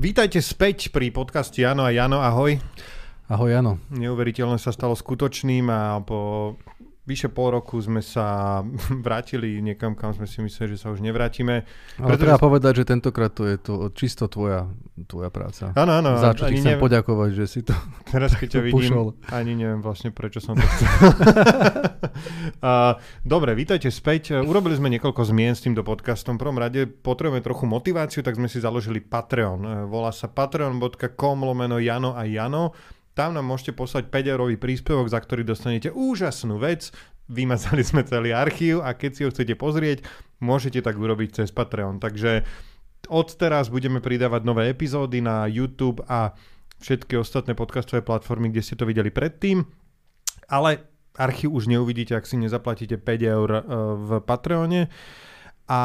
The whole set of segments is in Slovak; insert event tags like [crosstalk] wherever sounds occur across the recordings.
Vítajte späť pri podcaste Jano a Jano, ahoj. Ahoj Jano. Neuveriteľne sa stalo skutočným a po vyše pol roku sme sa [laughs] vrátili niekam, kam sme si mysleli, že sa už nevrátime. Ale pretože... treba povedať, že tentokrát to je to čisto tvoja, tvoja práca. Áno, áno. Za čo ti chcem neviem... poďakovať, že si to [laughs] Teraz keď ťa [laughs] vidím, ani neviem vlastne prečo som to chcel. dobre, vítajte späť. Urobili sme niekoľko zmien s týmto podcastom. V prvom rade potrebujeme trochu motiváciu, tak sme si založili Patreon. Volá sa patreon.com lomeno Jano a Jano tam nám môžete poslať 5 eurový príspevok, za ktorý dostanete úžasnú vec. Vymazali sme celý archív a keď si ho chcete pozrieť, môžete tak urobiť cez Patreon. Takže od teraz budeme pridávať nové epizódy na YouTube a všetky ostatné podcastové platformy, kde ste to videli predtým. Ale archív už neuvidíte, ak si nezaplatíte 5 eur eh, v Patreone. A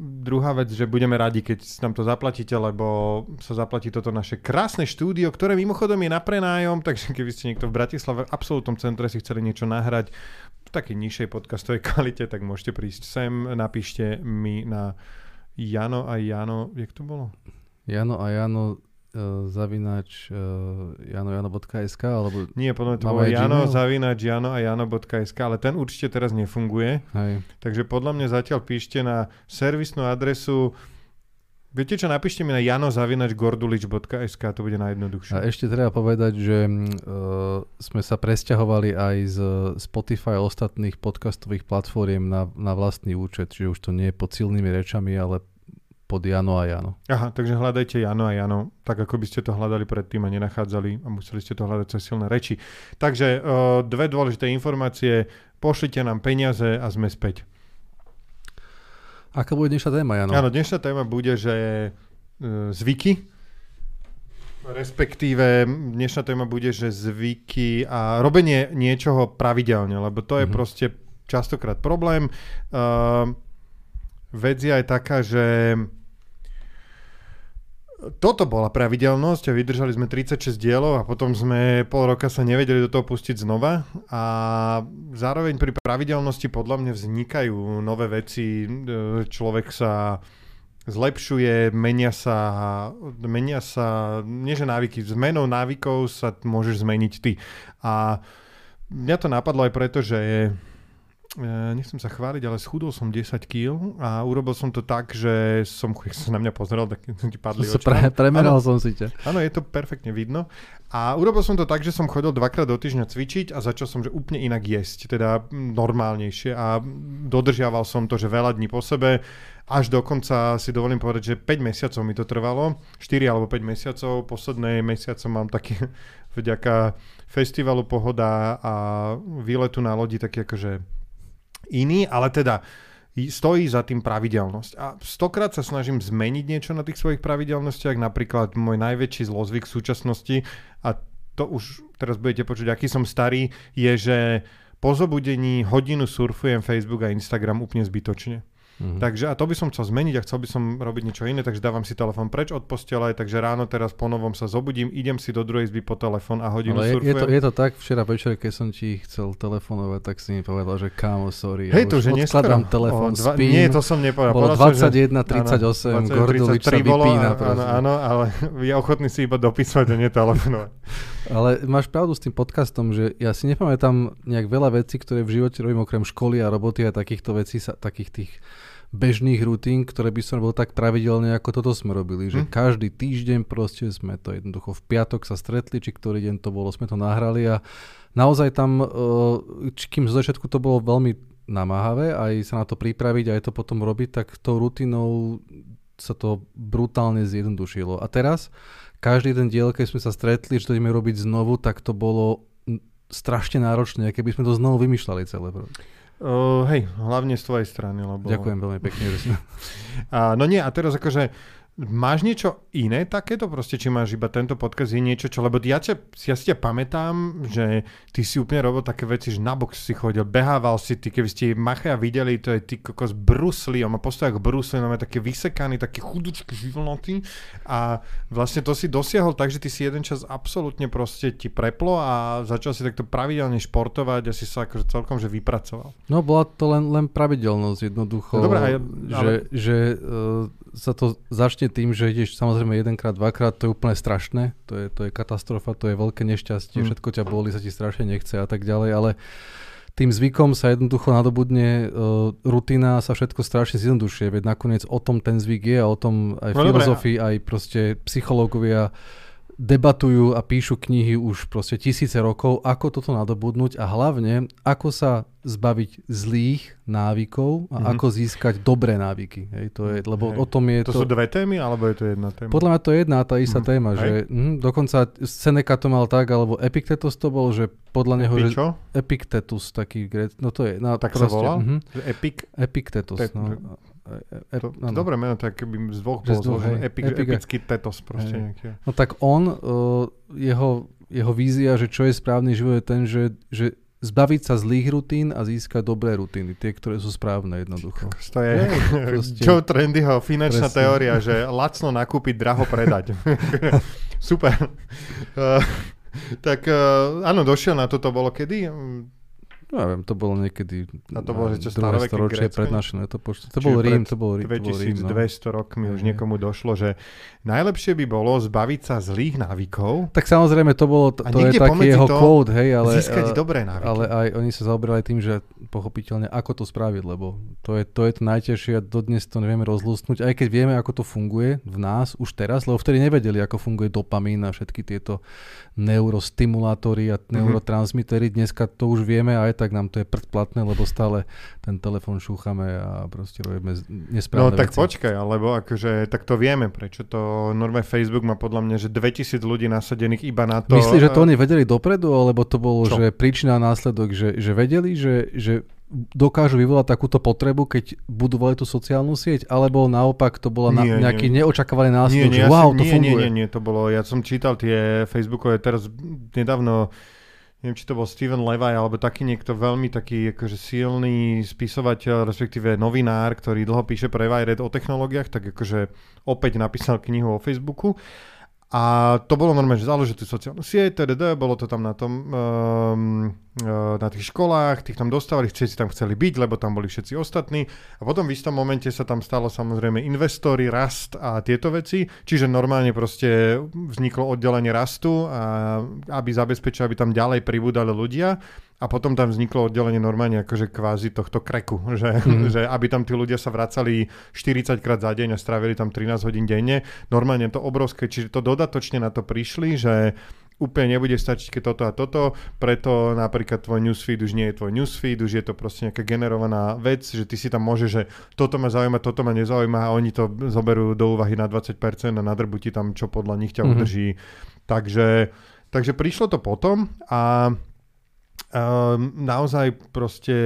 druhá vec, že budeme radi, keď nám to zaplatíte, lebo sa zaplatí toto naše krásne štúdio, ktoré mimochodom je na prenájom, takže keby ste niekto v Bratislave v absolútnom centre si chceli niečo nahrať v takej nižšej podcastovej [laughs] kvalite, tak môžete prísť sem, napíšte mi na Jano a Jano, jak to bolo? Jano a Jano uh, zavináč uh, janojano.sk alebo... Nie, podľa to bolo Jano zavináč jano a jano.sk, ale ten určite teraz nefunguje. Hej. Takže podľa mňa zatiaľ píšte na servisnú adresu Viete čo, napíšte mi na janozavinačgordulič.sk, to bude najjednoduchšie. A ešte treba povedať, že uh, sme sa presťahovali aj z Spotify a ostatných podcastových platform na, na vlastný účet, čiže už to nie je pod silnými rečami, ale pod Jano a Jano. Aha, takže hľadajte Jano a Jano, tak ako by ste to hľadali predtým a nenachádzali a museli ste to hľadať cez silné reči. Takže uh, dve dôležité informácie, pošlite nám peniaze a sme späť. Aká bude dnešná téma, Jano? Áno, dnešná téma bude, že uh, zvyky, respektíve dnešná téma bude, že zvyky a robenie niečoho pravidelne, lebo to je mm-hmm. proste častokrát problém. Uh, vec je aj taká, že toto bola pravidelnosť a vydržali sme 36 dielov a potom sme pol roka sa nevedeli do toho pustiť znova a zároveň pri pravidelnosti podľa mňa vznikajú nové veci, e, človek sa zlepšuje, menia sa, menia sa, nie že návyky, zmenou návykov sa môžeš zmeniť ty. A mňa to napadlo aj preto, že E, nechcem sa chváliť, ale schudol som 10 kg a urobil som to tak, že som, [laughs] keď sa na mňa pozrel, tak [laughs] ti padli oči. Pre, premeral som si ťa. Áno, je to perfektne vidno. A urobil som to tak, že som chodil dvakrát do týždňa cvičiť a začal som, že úplne inak jesť, teda normálnejšie a dodržiaval som to, že veľa dní po sebe, až dokonca si dovolím povedať, že 5 mesiacov mi to trvalo, 4 alebo 5 mesiacov, posledné mesiace mám taký [laughs] vďaka festivalu Pohoda a výletu na lodi taký akože iný, ale teda stojí za tým pravidelnosť. A stokrát sa snažím zmeniť niečo na tých svojich pravidelnostiach, napríklad môj najväčší zlozvyk v súčasnosti, a to už teraz budete počuť, aký som starý, je, že po zobudení hodinu surfujem Facebook a Instagram úplne zbytočne. Mm-hmm. Takže a to by som chcel zmeniť a chcel by som robiť niečo iné, takže dávam si telefón preč od postele, takže ráno teraz po novom sa zobudím, idem si do druhej izby po telefón a hodinu Ale surfujem. Je, je, to, je to tak, včera večer, keď som ti chcel telefonovať, tak si mi povedal, že kámo, sorry, Hej, ja to, že odkladám telefón, dva, spím. Nie, to som nepovedal. Bolo 21.38, Gordulič sa vypína. Áno, áno, ale [laughs] je ochotný si iba dopísať a netelefonovať. Ale máš pravdu s tým podcastom, že ja si nepamätám nejak veľa vecí, ktoré v živote robím okrem školy a roboty a takýchto vecí, sa, takých tých bežných rutín, ktoré by som robil tak pravidelne, ako toto sme robili. Že hm. každý týždeň proste sme to jednoducho v piatok sa stretli, či ktorý deň to bolo, sme to nahrali a naozaj tam, e, či kým z začiatku to bolo veľmi namáhavé, aj sa na to pripraviť, aj to potom robiť, tak tou rutinou sa to brutálne zjednodušilo. A teraz, každý ten diel, keď sme sa stretli, že to ideme robiť znovu, tak to bolo strašne náročné, keby sme to znovu vymýšľali celé. Uh, hej, hlavne z tvojej strany. Lebo... Ďakujem veľmi pekne. [laughs] a, no nie, a teraz akože Máš niečo iné takéto? Proste, či máš iba tento podcast, je niečo, čo... Lebo ja, ťa, ja si ťa pamätám, že ty si úplne robil také veci, že na box si chodil, behával si ty, keby ste Machaja videli, to je ty kokos brusli, on má postoj ako brusli, on má také vysekaný, také chudučky živlnoty a vlastne to si dosiahol tak, že ty si jeden čas absolútne proste ti preplo a začal si takto pravidelne športovať a si sa akože celkom že vypracoval. No bola to len, len pravidelnosť jednoducho, no, dobré, ja, ale... že, že uh, sa to začne tým, že ideš samozrejme jedenkrát, dvakrát, to je úplne strašné, to je, to je katastrofa, to je veľké nešťastie, mm. všetko ťa boli, sa ti strašne nechce a tak ďalej, ale tým zvykom sa jednoducho nadobudne uh, rutina, sa všetko strašne zjednodušuje, veď nakoniec o tom ten zvyk je a o tom aj no, filozofii, aj proste psychológovia debatujú a píšu knihy už proste tisíce rokov, ako toto nadobudnúť a hlavne, ako sa zbaviť zlých návykov a mm-hmm. ako získať dobré návyky. Hej, to je, lebo Hej. o tom je to... To sú dve témy, alebo je to jedna téma? Podľa mňa to je jedna tá istá mm. téma, Hej. že hm, dokonca Seneca to mal tak, alebo Epictetus to bol, že podľa neho... Epi čo? Že Epictetus, taký, no to je... No, tak proste, sa volal? Mm-hmm. Epic? Epictetus, Pe- no. E, to, to dobré meno, tak keby z dvoch bol zložený epic, epic, epický tetos proste nejaký. No tak on, uh, jeho, jeho vízia, že čo je správny život je ten, že, že zbaviť sa zlých rutín a získať dobré rutiny, tie, ktoré sú správne jednoducho. To je [laughs] Joe Trendyho finančná Presne. teória, že lacno nakúpiť, draho predať. [laughs] Super. Uh, tak uh, áno, došiel na to, to bolo kedy? No, neviem, to bolo niekedy a to bolo, že čo staroveké pred našim to, to bol Rím, to bol Rím. 2200 no. rokmi už niekomu došlo, že najlepšie by bolo zbaviť sa zlých návykov. Tak samozrejme to bolo, to, to je taký jeho kód, hej, ale, získať dobré návyky. ale aj oni sa zaoberali tým, že pochopiteľne ako to spraviť, lebo to je to, je to najťažšie a dodnes to nevieme rozlústnuť, aj keď vieme, ako to funguje v nás už teraz, lebo vtedy nevedeli, ako funguje dopamín a všetky tieto neurostimulátory a mhm. neurotransmitery. Dneska to už vieme a aj tak nám to je predplatné, lebo stále ten telefon šúchame a proste robíme nesprávne No tak veci. počkaj, alebo akože tak to vieme, prečo to normálne Facebook má podľa mňa, že 2000 ľudí nasadených iba na to. Myslíš, že to oni vedeli dopredu, alebo to bolo, Čo? že príčina a následok, že, že vedeli, že, že dokážu vyvolať takúto potrebu, keď budovali tú sociálnu sieť, alebo naopak to bola nie, na, nejaký nie. neočakávaný následok, nie, nie, že wow, to nie, funguje. Nie, nie, nie, to bolo, ja som čítal tie Facebookové teraz nedávno neviem, či to bol Steven Levi, alebo taký niekto veľmi taký akože silný spisovateľ, respektíve novinár, ktorý dlho píše pre Wired o technológiách, tak akože opäť napísal knihu o Facebooku. A to bolo normálne, že založil tú sociálnu sieť, TDD, bolo to tam na tom, um, na tých školách, tých tam dostávali, všetci tam chceli byť, lebo tam boli všetci ostatní. A potom v istom momente sa tam stalo samozrejme investory, rast a tieto veci, čiže normálne proste vzniklo oddelenie rastu, a aby zabezpečili, aby tam ďalej pribúdali ľudia a potom tam vzniklo oddelenie normálne akože kvázi tohto kreku, že, mm. že aby tam tí ľudia sa vracali 40 krát za deň a strávili tam 13 hodín denne. Normálne to obrovské, čiže to dodatočne na to prišli, že úplne nebude stačiť, keď toto a toto, preto napríklad tvoj newsfeed už nie je tvoj newsfeed, už je to proste nejaká generovaná vec, že ty si tam môže, že toto ma zaujíma, toto ma nezaujíma a oni to zoberú do úvahy na 20% a nadrbu ti tam, čo podľa nich ťa mm-hmm. udrží. Takže, takže prišlo to potom a Um, naozaj proste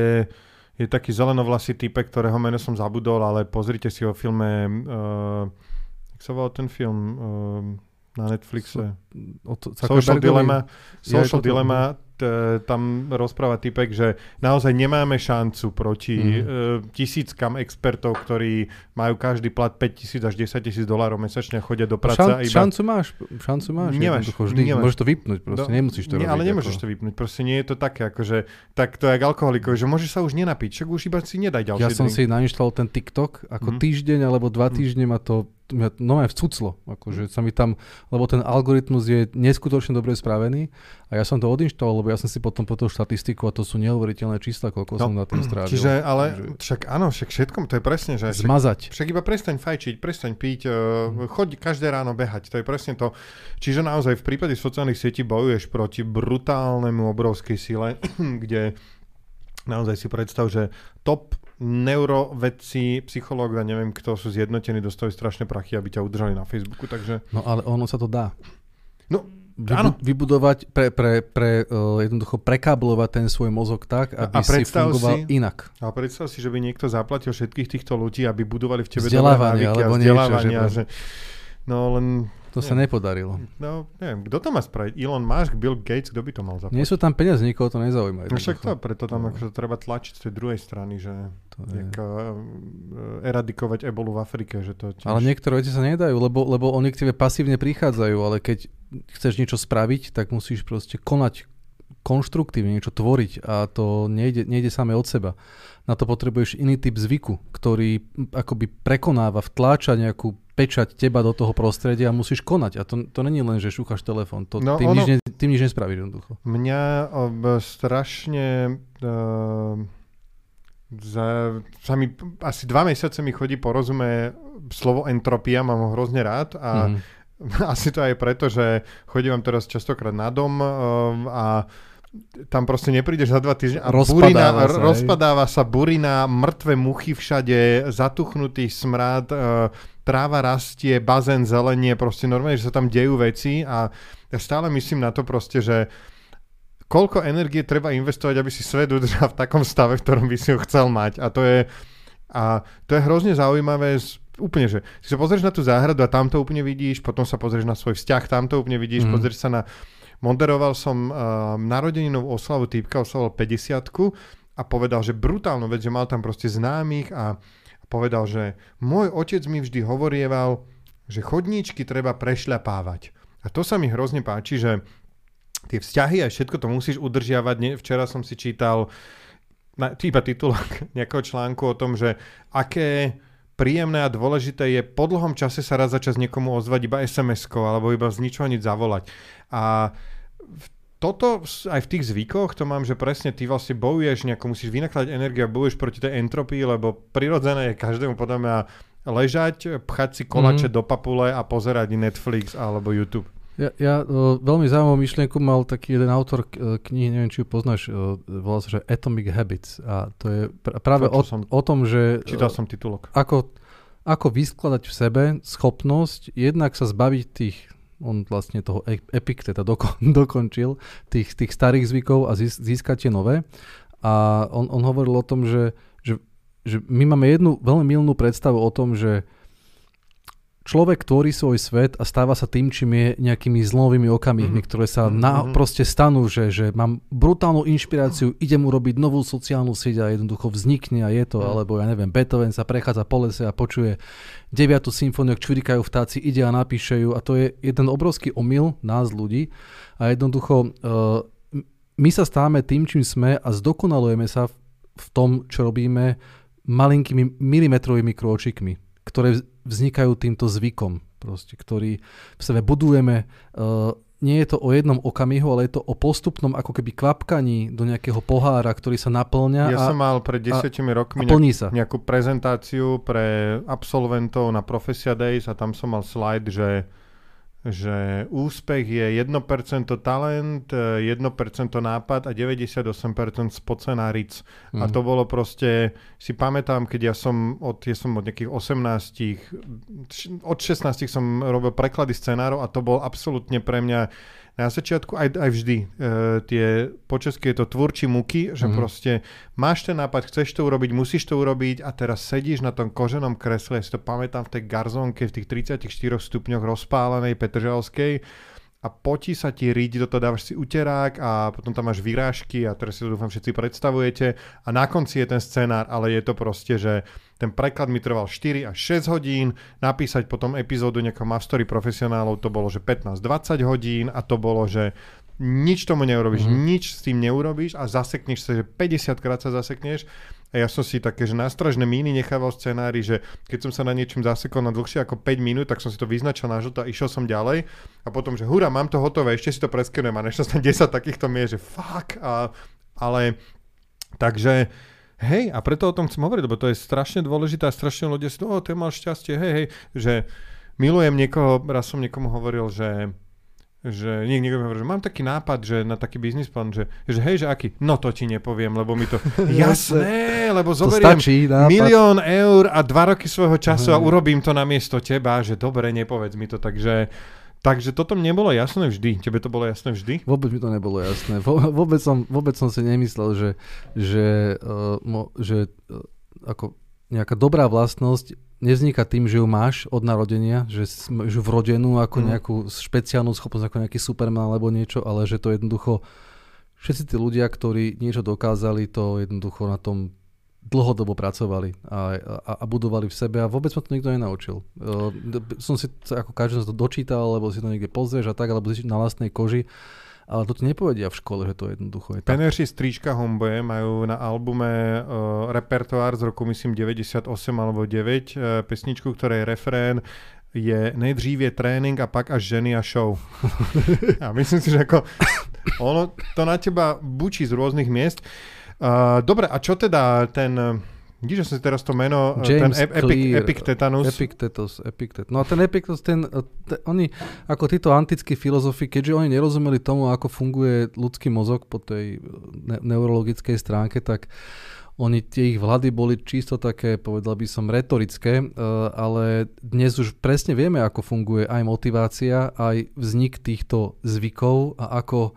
je taký zelenovlasý typek, ktorého meno som zabudol, ale pozrite si o filme, uh, jak sa volal ten film uh, na Netflixe? So, Social Dilemma. Social Dilemma, t- tam rozpráva typek, že naozaj nemáme šancu proti mm. tisíckam expertov, ktorí majú každý plat 5 tisíc až 10 tisíc dolárov mesačne a chodia do práce. Šan, iba... Šancu máš, šancu máš. Nemáš, vždy, nemáš. Môžeš to vypnúť, proste, no, nemusíš to nie, robiť. Ale nemôžeš ako... to vypnúť, proste nie je to také, akože, tak to je alkoholikov, že môžeš sa už nenapiť, však už iba si nedaj ďalší Ja som drink. si nainštaloval ten TikTok, ako mm. týždeň alebo dva mhm. týždne ma to mňa no aj vcuclo, akože sa mi tam, lebo ten algoritmus je neskutočne dobre spravený a ja som to odinštaloval, lebo ja som si potom potom štatistiku a to sú neuveriteľné čísla, koľko no, som na tom strávil. Čiže, ale že... však áno, však všetkom, to je presne, že... Však, Zmazať. Však iba prestaň fajčiť, prestaň piť, uh, choď každé ráno behať, to je presne to. Čiže naozaj v prípade sociálnych sietí bojuješ proti brutálnemu obrovskej sile, [clears throat] kde naozaj si predstav, že top neurovedci, psychológovia, neviem kto, sú zjednotení, dostali strašné prachy, aby ťa udržali na Facebooku, takže... No ale ono sa to dá. No, Vybu- vybudovať, pre, pre, pre uh, jednoducho prekáblovať ten svoj mozog tak, aby a si fungoval si, inak. A predstav si, že by niekto zaplatil všetkých týchto ľudí, aby budovali v tebe vzdelávanie, dobré návyky alebo a vzdelávania. Niečo, že... že... No len to sa nepodarilo. No, neviem, kto to má spraviť? Elon Musk, Bill Gates, kto by to mal zaplatiť? Nie sú tam peniaze, nikoho to nezaujíma. No však to, preto tam akože treba tlačiť z tej druhej strany, že to je... jak, uh, eradikovať ebolu v Afrike. Že to tiež... Ale niektoré veci sa nedajú, lebo, lebo oni k tebe pasívne prichádzajú, ale keď chceš niečo spraviť, tak musíš proste konať konštruktívne, niečo tvoriť a to nejde, nejde samé od seba. Na to potrebuješ iný typ zvyku, ktorý akoby prekonáva, vtláča nejakú pečať teba do toho prostredia a musíš konať. A to, to není len, že šúchaš telefón. To, no, tým, ono, nič ne, tým nič nespravíš jednoducho. Mňa ob, strašne... Uh, za, za mi, asi dva mesiace mi chodí porozumie slovo entropia, mám ho hrozne rád a mm. [laughs] asi to aj preto, že chodím teraz častokrát na dom uh, a tam proste neprídeš za dva týždne a rozpadáva, burina, sa, rozpadáva sa burina, mŕtve muchy všade, zatuchnutý smrad, e, tráva rastie, bazén zelenie, proste normálne, že sa tam dejú veci a ja stále myslím na to proste, že koľko energie treba investovať, aby si svet udržal v takom stave, v ktorom by si ho chcel mať. A to je, a to je hrozne zaujímavé úplne, že si sa pozrieš na tú záhradu a tam to úplne vidíš, potom sa pozrieš na svoj vzťah, tam to úplne vidíš, mm. pozrieš sa na Moderoval som uh, narodeninovú oslavu týpka, oslavoval 50 a povedal, že brutálnu vec, že mal tam proste známych a, povedal, že môj otec mi vždy hovorieval, že chodníčky treba prešľapávať. A to sa mi hrozne páči, že tie vzťahy a všetko to musíš udržiavať. Včera som si čítal na, iba titulok [laughs] nejakého článku o tom, že aké príjemné a dôležité je po dlhom čase sa raz za čas niekomu ozvať iba SMS-ko alebo iba z ničoho nič zavolať. A toto aj v tých zvykoch, to mám, že presne ty vlastne bojuješ, nejako musíš vynakladať energiu a bojuješ proti tej entropii, lebo prirodzené je každému podľa mňa ležať, pchať si kolače mm. do papule a pozerať Netflix alebo YouTube. Ja, ja o, veľmi zaujímavú myšlienku mal taký jeden autor e, knihy, neviem, či ju poznáš, o, volá sa, že Atomic Habits. A to je pr- práve to, o, som, o tom, že... Čítal som titulok. Ako, ako vyskladať v sebe schopnosť jednak sa zbaviť tých on vlastne toho e- Epikteta dokon, [laughs] dokončil, tých, tých starých zvykov a získať tie nové. A on, on hovoril o tom, že, že, že my máme jednu veľmi milnú predstavu o tom, že človek tvorí svoj svet a stáva sa tým, čím je nejakými zlomovými okamihmi, mm-hmm. ktoré sa mm-hmm. na, proste stanú, že, že mám brutálnu inšpiráciu, idem urobiť novú sociálnu sieť a jednoducho vznikne a je to, mm. alebo ja neviem, Beethoven sa prechádza po lese a počuje 9. symfóniu, čvirikajú vtáci, ide a napíše ju a to je jeden obrovský omyl nás ľudí a jednoducho uh, my sa stávame tým, čím sme a zdokonalujeme sa v, v tom, čo robíme malinkými milimetrovými krôčikmi, ktoré vznikajú týmto zvykom, proste, ktorý v sebe budujeme. Uh, nie je to o jednom okamihu, ale je to o postupnom ako keby kvapkaní do nejakého pohára, ktorý sa naplňa. Ja a, som mal pred desiatimi rokmi nejak, sa. nejakú prezentáciu pre absolventov na Profesia Days a tam som mal slide, že že úspech je 1% talent, 1% nápad a 98% spocenáric. Mm. A mhm. to bolo proste, si pamätám, keď ja som od, ja som od nejakých 18, od 16 som robil preklady scenárov a to bol absolútne pre mňa na začiatku aj, aj vždy e, tie, po česky je to tvorčí muky, že mm. proste máš ten nápad, chceš to urobiť, musíš to urobiť a teraz sedíš na tom koženom kresle, ja si to pamätám v tej garzónke v tých 34 stupňoch rozpálenej Petržalskej a potí sa ti riť, do toho dávaš si uterák a potom tam máš vyrážky a teraz si to dúfam všetci predstavujete. A na konci je ten scenár, ale je to proste, že ten preklad mi trval 4 až 6 hodín, napísať potom epizódu nejakého mastery profesionálov to bolo, že 15-20 hodín a to bolo, že nič tomu neurobiš, mm-hmm. nič s tým neurobíš a zasekneš sa, že 50 krát sa zasekneš a ja som si také, že nástražné míny nechával scenári, že keď som sa na niečom zasekol na dlhšie ako 5 minút, tak som si to vyznačil na žlto a išiel som ďalej. A potom, že hurá, mám to hotové, ešte si to preskenujem a tam 10 takýchto miest, že fuck. A, ale takže Hej, a preto o tom chcem hovoriť, lebo to je strašne dôležité a strašne ľudia si, o, ty mal šťastie, hej, hej, že milujem niekoho, raz som niekomu hovoril, že že niek- niekto mi hovorí, že mám taký nápad, že na taký biznis plán, že, že hej, že aký? No to ti nepoviem, lebo mi to... [laughs] Jasné, lebo zoberiem stačí, milión eur a dva roky svojho času a urobím to namiesto teba, že dobre, nepovedz mi to, takže... Takže toto mi nebolo jasné vždy. Tebe to bolo jasné vždy? Vôbec mi to nebolo jasné. Vôbec som, vôbec som si nemyslel, že, že, uh, mo, že uh, ako nejaká dobrá vlastnosť nevzniká tým, že ju máš od narodenia, že ju vrodenú ako mm. nejakú špeciálnu schopnosť, ako nejaký superman alebo niečo, ale že to jednoducho všetci tí ľudia, ktorí niečo dokázali, to jednoducho na tom dlhodobo pracovali a, a, a budovali v sebe a vôbec ma to nikto nenaučil. Uh, som si to, ako každý to dočítal, alebo si to niekde pozrieš a tak, alebo si na vlastnej koži ale to ti nepovedia v škole, že to jednoducho je tak. Peneši Stríčka Homboje majú na albume uh, repertoár z roku myslím 98 alebo 9 uh, pesničku, ktorej refrén je nejdřív je trénink a pak až ženy a show. [laughs] a myslím si, že ako ono to na teba bučí z rôznych miest. Uh, dobre, a čo teda ten Vidíš, že som si teraz to meno, James ten ep- epic, Clear, epic tetanus. Epictetus, Epictetus. No a ten Epictetus, ten, ten, oni, ako títo antickí filozofi, keďže oni nerozumeli tomu, ako funguje ľudský mozog po tej ne- neurologickej stránke, tak oni tie ich vlády boli čisto také, povedal by som, retorické, ale dnes už presne vieme, ako funguje aj motivácia, aj vznik týchto zvykov a ako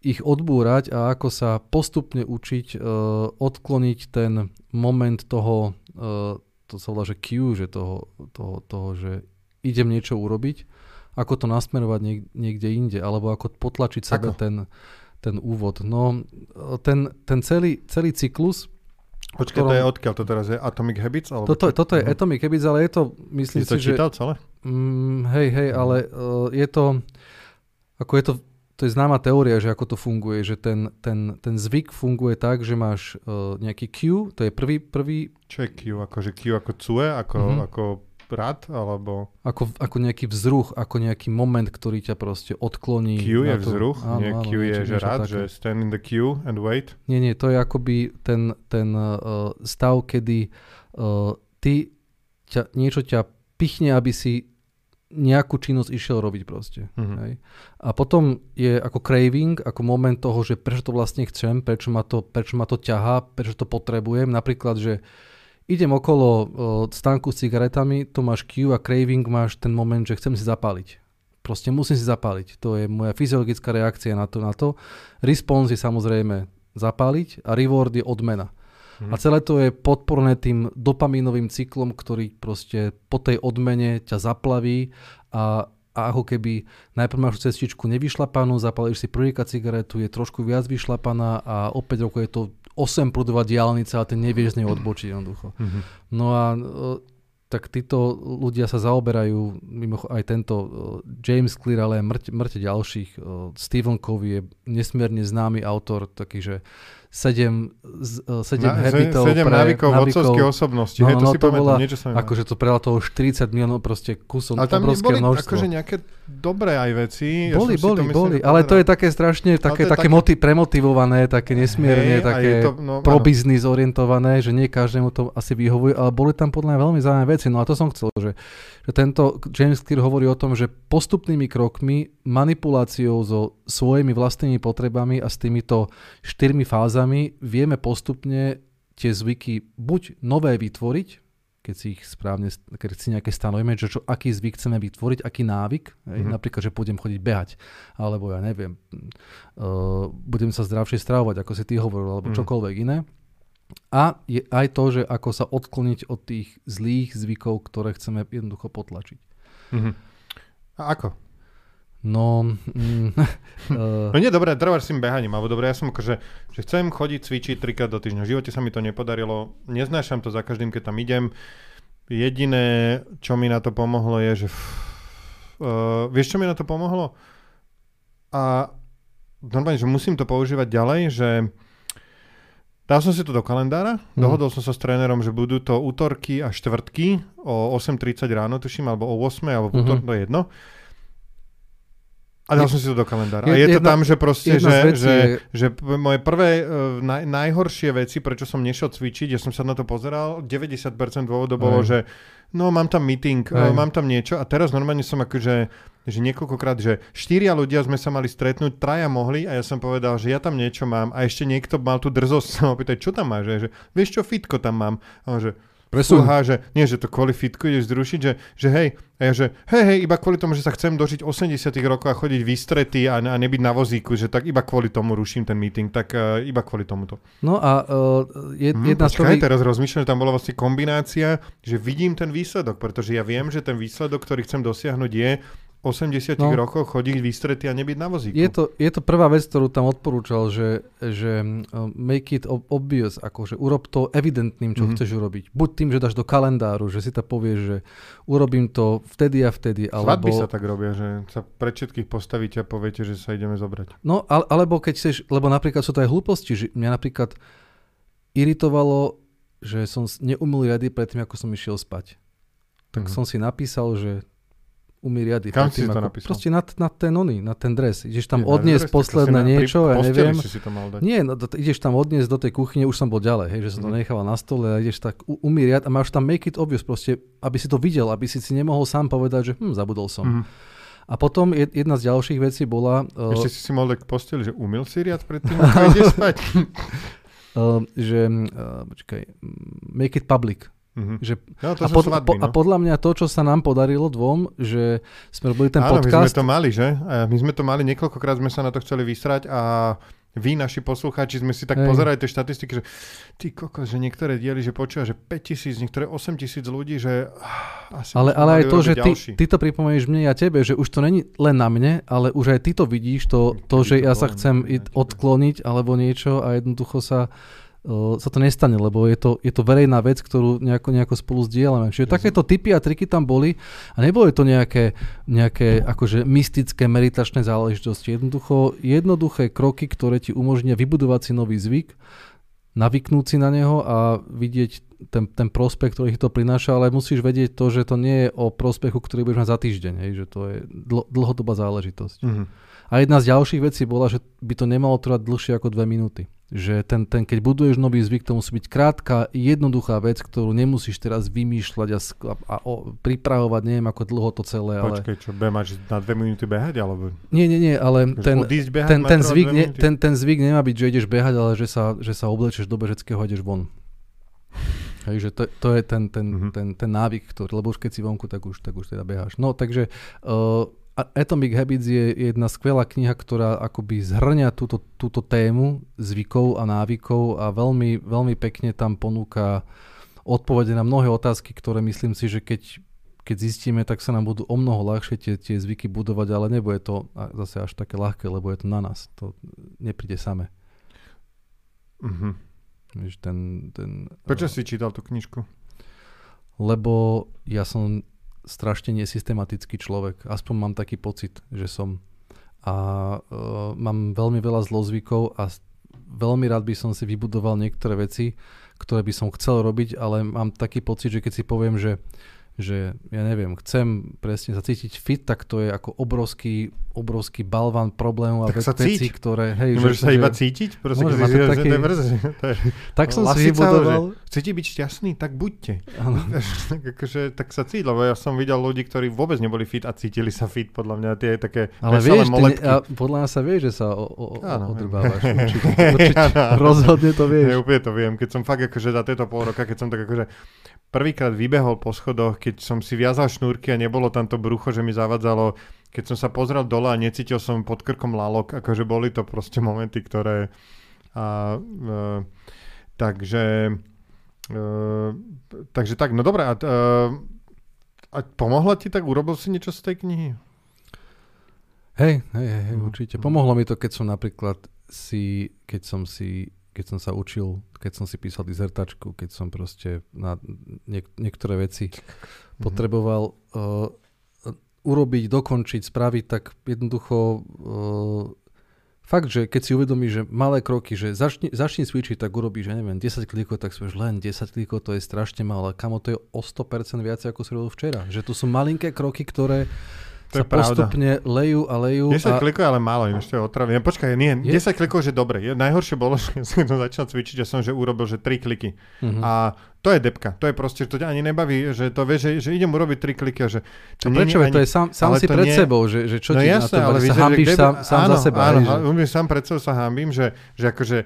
ich odbúrať a ako sa postupne učiť uh, odkloniť ten moment toho, uh, to sa volá, že Q, že toho, toho, toho, že idem niečo urobiť, ako to nasmerovať niek- niekde inde, alebo ako potlačiť sebe Ako? ten, ten úvod. No, ten, ten celý, celý cyklus, Počkaj, to je odkiaľ to teraz je? Atomic Habits? Alebo toto, čo? toto je. Atomic Habits, ale je to, myslím Si to si, že... čítal celé? Mm, hej, hej, ale uh, je to, ako je to, to je známa teória, že ako to funguje, že ten, ten, ten zvyk funguje tak, že máš uh, nejaký Q, to je prvý, prvý Čo je Q? Akože Q ako cue? Ako, Mhm. ako rad? Alebo... ako, ako nejaký vzruch, ako nejaký moment, ktorý ťa proste odkloní. Q je to. vzruch? Áno, Nie, áno, Q je, že rad, také. že stand in the queue and wait? Nie, nie, to je akoby ten, ten uh, stav, kedy uh, ty ťa, niečo ťa pichne, aby si nejakú činnosť išiel robiť proste. Mhm. Hej. A potom je ako craving, ako moment toho, že prečo to vlastne chcem, prečo ma to, prečo ma to ťahá, prečo to potrebujem. Napríklad, že idem okolo uh, stánku s cigaretami, to máš Q a craving máš ten moment, že chcem si zapáliť. Proste musím si zapáliť. To je moja fyziologická reakcia na to. Na to. Response je samozrejme zapáliť a reward je odmena. Mhm. A celé to je podporné tým dopamínovým cyklom, ktorý proste po tej odmene ťa zaplaví a, a ako keby najprv máš cestičku nevyšlapanú, zapalíš si prvýka cigaretu, je trošku viac vyšlapaná a o 5 rokov je to 8 prúdová diálnica a ty nevieš z nej odbočiť jednoducho. Mhm. No a e, tak títo ľudia sa zaoberajú, mimo aj tento e, James Clear, ale aj mŕte ďalších. E, Stephen Covey je nesmierne známy autor, taký, že sedem, z- e, sedem Na- habitov sedem pre návykov vodcovskej osobnosti. No, Hej, to no, si to pamätám, bola- niečo sa mi Akože to prelatalo už 40 miliónov proste kusov, Ale tam obrovské boli množstvo. akože nejaké dobré aj veci. Ja boli, si boli, to, myslím, boli, ale to je také strašne, také, to je také také- moti- premotivované, také nesmierne, Hej, také to- no, pro áno. biznis orientované, že nie každému to asi vyhovuje, ale boli tam podľa mňa veľmi zaujímavé veci. No a to som chcel, že, že tento James Clear hovorí o tom, že postupnými krokmi, manipuláciou so svojimi vlastnými potrebami a s týmito štyrmi fázami vieme postupne tie zvyky buď nové vytvoriť, keď si ich správne, keď si nejaké stanovíme, že čo, aký zvyk chceme vytvoriť, aký návyk, Mhm. napríklad, že pôjdem chodiť behať, alebo ja neviem, uh, budem sa zdravšie stravovať, ako si ty hovoril, alebo Mhm. čokoľvek iné. A je aj to, že ako sa odkloniť od tých zlých zvykov, ktoré chceme jednoducho potlačiť. Mhm. A ako? No, mm, uh, [laughs] No nie, dobre, trváš s tým behaním, alebo dobre, ja som akože, že chcem chodiť cvičiť trikrát do týždňa. V živote sa mi to nepodarilo, neznášam to za každým, keď tam idem. Jediné, čo mi na to pomohlo je, že... Uh, vieš, čo mi na to pomohlo? A normálne, že musím to používať ďalej, že dal som si to do kalendára, Mhm. dohodol som sa s trénerom, že budú to útorky a štvrtky o 8.30 ráno, tuším, alebo o 8, alebo útorok, Mhm. to je jedno. A dal som si to do kalendára. A Je- to jedna- tam, že proste, že, že, je- že moje prvé, uh, naj, najhoršie veci, prečo som nešiel cvičiť, ja som sa na to pozeral, 90% dôvodov bolo, že no mám tam meeting, uh, Hej. mám tam niečo a teraz normálne som akože, že niekoľkokrát, že štyria ľudia sme sa mali stretnúť, traja mohli a ja som povedal, že ja tam niečo mám a ešte niekto mal tú drzosť sa ma čo tam máš, že, že vieš čo, fitko tam mám. A on, že presun. Fúha, že nie, že to kvôli fitku ideš zrušiť, že, že hej, a ja, že hej, hej, iba kvôli tomu, že sa chcem dožiť 80 rokov a chodiť vystretý a, a nebyť na vozíku, že tak iba kvôli tomu ruším ten meeting, tak uh, iba kvôli tomuto. No a uh, je, Hm, jedna z počkaj, toho... teraz rozmýšľam, že tam bola vlastne kombinácia, že vidím ten výsledok, pretože ja viem, že ten výsledok, ktorý chcem dosiahnuť je, 80 no. rokoch chodiť vystretý a nebyť na vozíku. Je to, je to prvá vec, ktorú tam odporúčal, že, že uh, make it obvious, akože urob to evidentným, čo mm-hmm. chceš urobiť. Buď tým, že dáš do kalendáru, že si to povieš, že urobím to vtedy a vtedy. Alebo... Svadby sa tak robia, že sa pre všetkých postavíte a poviete, že sa ideme zobrať. No, ale, alebo keď chceš, lebo napríklad sú to aj hlúposti, že mňa napríklad iritovalo, že som neumil riady predtým, ako som išiel spať. Tak mm-hmm. som si napísal, že umí riady. Kam si to napísal? Proste na, na ten oný, na ten dres. Ideš tam Je, odniesť dres, posledné niečo, ja neviem. Si to mal dať. Nie, no, to, ideš tam odniesť do tej kuchyne, už som bol ďalej, hej, že som mm. to mhm. nechával na stole a ideš tak umí riad a máš tam make it obvious proste, aby si to videl, aby si si nemohol sám povedať, že hm, zabudol som. Mm. A potom jedna z ďalších vecí bola... Uh, Ešte si si mal dať posteli, že umil si riad predtým, ako [laughs] ideš spať. uh, [laughs] že, uh, počkaj, make it public. Mm-hmm. Že, no, to a, pod, svadby, no. a podľa mňa to, čo sa nám podarilo dvom, že sme robili ten Áno, podcast... my sme to mali, že? My sme to mali, niekoľkokrát sme sa na to chceli vysrať a vy, naši poslucháči, sme si tak Hej. pozerali tie štatistiky, že ty kokos, že niektoré diely, že počúva, že 5 tisíc, niektoré 8 tisíc ľudí, že ah, asi Ale, ale aj to, že ty, ty to pripomenieš mne a tebe, že už to není len na mne, ale už aj ty to vidíš, to, to že to ja sa chcem odkloniť alebo niečo a jednoducho sa sa to nestane, lebo je to, je to verejná vec, ktorú nejako, nejako spolu zdieľame. Čiže takéto typy a triky tam boli a neboli to nejaké, nejaké akože mystické meditačné záležitosti. Jednoducho, jednoduché kroky, ktoré ti umožnia vybudovať si nový zvyk, navyknúť si na neho a vidieť ten, ten prospech, ktorý to prináša, ale musíš vedieť to, že to nie je o prospechu, ktorý budeš mať za týždeň, hej, že to je dl- dlhodobá záležitosť. Mm-hmm. A jedna z ďalších vecí bola, že by to nemalo trvať dlhšie ako dve minúty. Že ten, ten, keď buduješ nový zvyk, to musí byť krátka, jednoduchá vec, ktorú nemusíš teraz vymýšľať a, a, a o, pripravovať, neviem ako dlho to celé. Ale... Počkej, čo, be, máš na dve minúty behať? Alebo... Nie, nie, nie, ale ten, behať, ten, ten, zvyk, ne, ten, ten zvyk nemá byť, že ideš behať, ale že sa, že sa oblečeš do bežeckého a ideš von. Hej, že to, to je ten, ten, mm-hmm. ten, ten návyk, ktorý, lebo už keď si vonku, tak už, tak už teda beháš. No takže uh, Atomic Habits je jedna skvelá kniha, ktorá akoby zhrňa túto, túto tému zvykov a návykov a veľmi, veľmi pekne tam ponúka odpovede na mnohé otázky, ktoré myslím si, že keď, keď zistíme, tak sa nám budú o mnoho ľahšie tie, tie zvyky budovať, ale nebude to zase až také ľahké, lebo je to na nás. To nepríde same. Mm-hmm. ten, ten, Prečo uh, si čítal tú knižku? Lebo ja som strašne nesystematický človek. Aspoň mám taký pocit, že som. A uh, mám veľmi veľa zlozvykov a veľmi rád by som si vybudoval niektoré veci, ktoré by som chcel robiť, ale mám taký pocit, že keď si poviem, že že ja neviem, chcem presne sa cítiť fit, tak to je ako obrovský, obrovský balvan problémov a tak ktoré... Hej, Môžeš že, sa že, iba cítiť? Proste, môžem, keď si, taký, je, tak som si vybudoval... Chcete byť šťastný? Tak buďte. [laughs] tak, akože, tak sa cíť, lebo ja som videl ľudí, ktorí vôbec neboli fit a cítili sa fit, podľa mňa tie také Ale vieš, ty, a podľa mňa sa vieš, že sa o, o, áno, odrbávaš. [laughs] Určite, určite, rozhodne to vieš. Ja, úplne to viem. Keď som fakt akože za tieto pol roka, keď som tak akože prvýkrát vybehol po schodoch, keď som si viazal šnúrky a nebolo tam to brucho, že mi zavadzalo, keď som sa pozrel dole a necítil som pod krkom lalok, akože boli to proste momenty, ktoré... A, e, takže... E, takže tak, no dobré. A, e, a pomohla ti tak? Urobil si niečo z tej knihy? Hej, hej, hej, no. určite. Pomohlo mi to, keď som napríklad si, keď som si keď som sa učil, keď som si písal dizertačku, keď som proste na niek- niektoré veci mm-hmm. potreboval uh, urobiť, dokončiť, spraviť, tak jednoducho uh, fakt, že keď si uvedomíš, že malé kroky, že začni, začni cvičiť, tak urobíš, ja neviem, 10 klikov, tak si len 10 klikov, to je strašne malé. Kamo, to je o 100% viac, ako si robil včera. Že to sú malinké kroky, ktoré to sa postupne lejú a lejú. 10 a... klikov ale málo, ešte je otravné. Počkaj, nie, je? 10 klikov, že dobre. Najhoršie bolo, [laughs] že som začal cvičiť a som že urobil, že 3 kliky. Uh-huh. A to je depka. To je proste, že to ťa ani nebaví, že to vieš, že, že idem urobiť 3 kliky a že... To no prečo? Ani, to je sám, sám si pred nie... sebou, že, že čo no ti jasné, na to, ale sa hambíš sám, sám áno, za seba. Áno, že... sám pred sebou sa hambím, že, že akože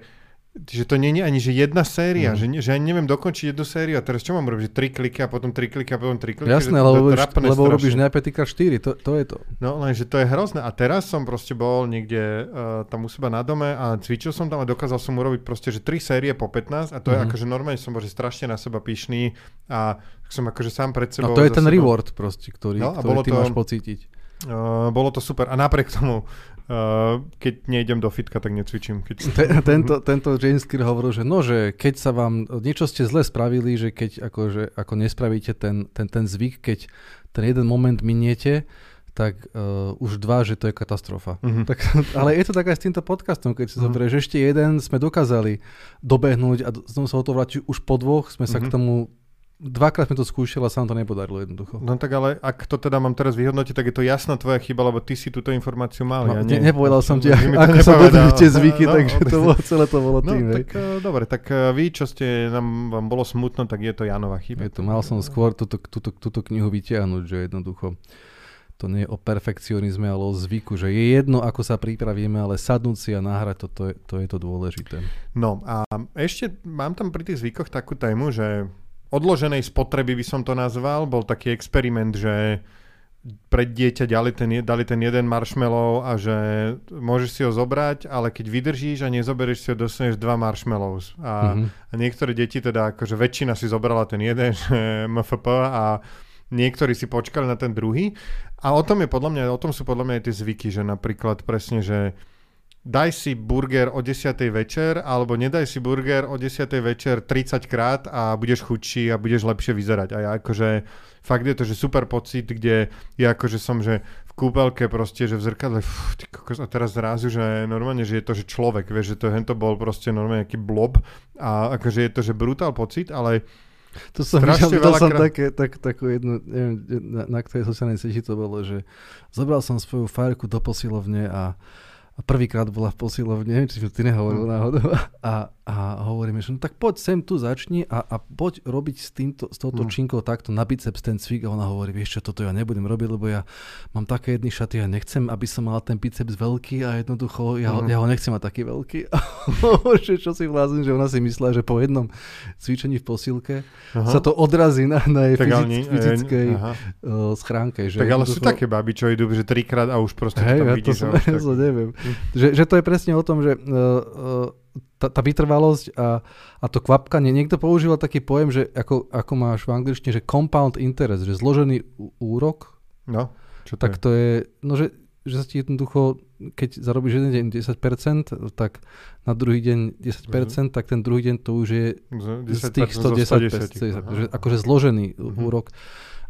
že to je ani že jedna séria, mm. že, že ani neviem dokončiť jednu sériu a teraz čo mám robiť, že tri kliky a potom tri kliky a potom tri kliky. Jasné, lebo, to, to lebo robíš najprv 4, to, to je to. No lenže to je hrozné a teraz som proste bol niekde uh, tam u seba na dome a cvičil som tam a dokázal som urobiť proste, že tri série po 15 a to mm. je mhm. akože normálne som bol že strašne na seba pyšný a som akože sám pred sebou. A to je ten sebou... reward proste, ktorý, no, ktorý ty to... máš pocítiť. Uh, bolo to super a napriek tomu, uh, keď nejdem do fitka, tak necvičím. Keď... [laughs] tento, tento James Clear hovoril, že no, že keď sa vám, niečo ste zle spravili, že keď akože, ako nespravíte ten, ten, ten zvyk, keď ten jeden moment miniete, tak uh, už dva, že to je katastrofa. Mm-hmm. Tak, [laughs] ale je to tak aj s týmto podcastom, keď si zoberieš, ešte jeden sme dokázali dobehnúť a znovu sa o to vrátiť už po dvoch, sme sa mm-hmm. k tomu Dvakrát sme to skúšali a sa nám to nepodarilo jednoducho. No tak ale ak to teda mám teraz vyhodnotiť, tak je to jasná tvoja chyba, lebo ty si túto informáciu mal. No, ja nie. Nepovedal som ti, ako nepovedal. sa budujú tie zvyky, no, takže [laughs] to bolo, celé to bolo no, tým. Tak, uh, dobre, tak uh, vy, čo ste, nám vám bolo smutno, tak je to Janova chyba. Je to, mal som skôr túto, túto, túto knihu vytiahnuť, že jednoducho to nie je o perfekcionizme, ale o zvyku, že je jedno, ako sa pripravíme, ale sadnúť si a nahrať to, to, je, to je to dôležité. No a ešte mám tam pri tých zvykoch takú tému, že odloženej spotreby by som to nazval, bol taký experiment, že pre dieťa dali ten, dali ten jeden marshmallow a že môžeš si ho zobrať, ale keď vydržíš a nezoberieš si ho, dostaneš dva marshmallows. A, mm-hmm. a niektoré deti teda, akože väčšina si zobrala ten jeden, [laughs] že MFP a niektorí si počkali na ten druhý. A o tom je podľa mňa, o tom sú podľa mňa aj tie zvyky, že napríklad presne, že daj si burger o 10. večer, alebo nedaj si burger o 10. večer 30 krát a budeš chudší a budeš lepšie vyzerať. A ja akože, fakt je to, že super pocit, kde ja akože som, že v kúpelke proste, že v zrkadle, fú, ty kokos, a teraz zrazu, že normálne, že je to, že človek, vieš, že to hento bol proste normálne nejaký blob a akože je to, že brutál pocit, ale to som videl, videl som krát... také, tak, takú jednu, neviem, na, na ktorej sociálnej sieti to bolo, že zobral som svoju fajrku do posilovne a a prvýkrát bola v posilovne, či ty nehovoril mm. náhodou, a, a hovoríme, že no tak poď sem tu začni a, a poď robiť s, týmto, s touto mm. činkou takto na biceps ten cvik a ona hovorí, vieš čo, toto ja nebudem robiť, lebo ja mám také jedny šaty, ja nechcem, aby som mal ten biceps veľký a jednoducho ja, mm. ja ho nechcem mať taký veľký. [laughs] Že čo si vlastne, že ona si myslela, že po jednom cvičení v posilke aha. sa to odrazí na, na jej fyzick, nie, fyzickej uh, schránke. Že tak ale sú také baby, čo idú, že trikrát a už proste hey, tam ja vidíš. To som, [laughs] ja tak... neviem. Mm. Že, že to je presne o tom, že uh, uh, tá, tá vytrvalosť a, a to kvapkanie. Niekto používal taký pojem, že ako, ako máš v angličtine, že compound interest, že zložený úrok. No, čo to tak je? to je, no že, že sa ti jednoducho, keď zarobíš jeden deň 10%, tak na druhý deň 10%, mm-hmm. tak ten druhý deň to už je z tých 110%, 110 že akože zložený mm-hmm. úrok.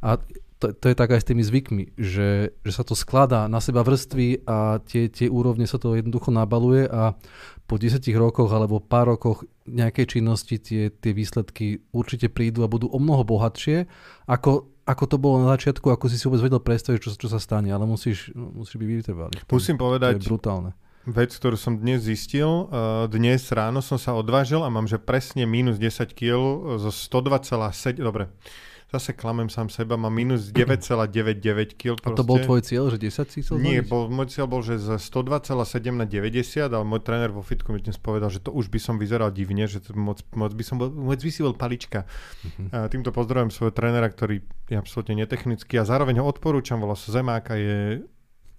A to, to je tak aj s tými zvykmi, že, že sa to skladá na seba vrstvy a tie, tie úrovne sa to jednoducho nabaluje a po 10 rokoch alebo pár rokoch nejakej činnosti tie, tie výsledky určite prídu a budú o mnoho bohatšie, ako, ako to bolo na začiatku, ako si si vôbec vedel predstaviť, čo, čo sa stane, ale musíš, musíš byť vytrvalý. Musím povedať, to je brutálne. Vec, ktorú som dnes zistil, uh, dnes ráno som sa odvážil a mám, že presne minus 10 kg zo 102,7, dobre, zase klamem sám seba, mám minus [clears throat] 9,99 kg. A to bol tvoj cieľ, že 10 si chcel Nie, bol, môj cieľ bol, že z 102,7 na 90, ale môj tréner vo fitku mi dnes povedal, že to už by som vyzeral divne, že to moc, moc by som bol, moc by si bol palička. Uh-huh. A týmto pozdravujem svojho trénera, ktorý je absolútne netechnický a zároveň ho odporúčam, volá sa Zemák a je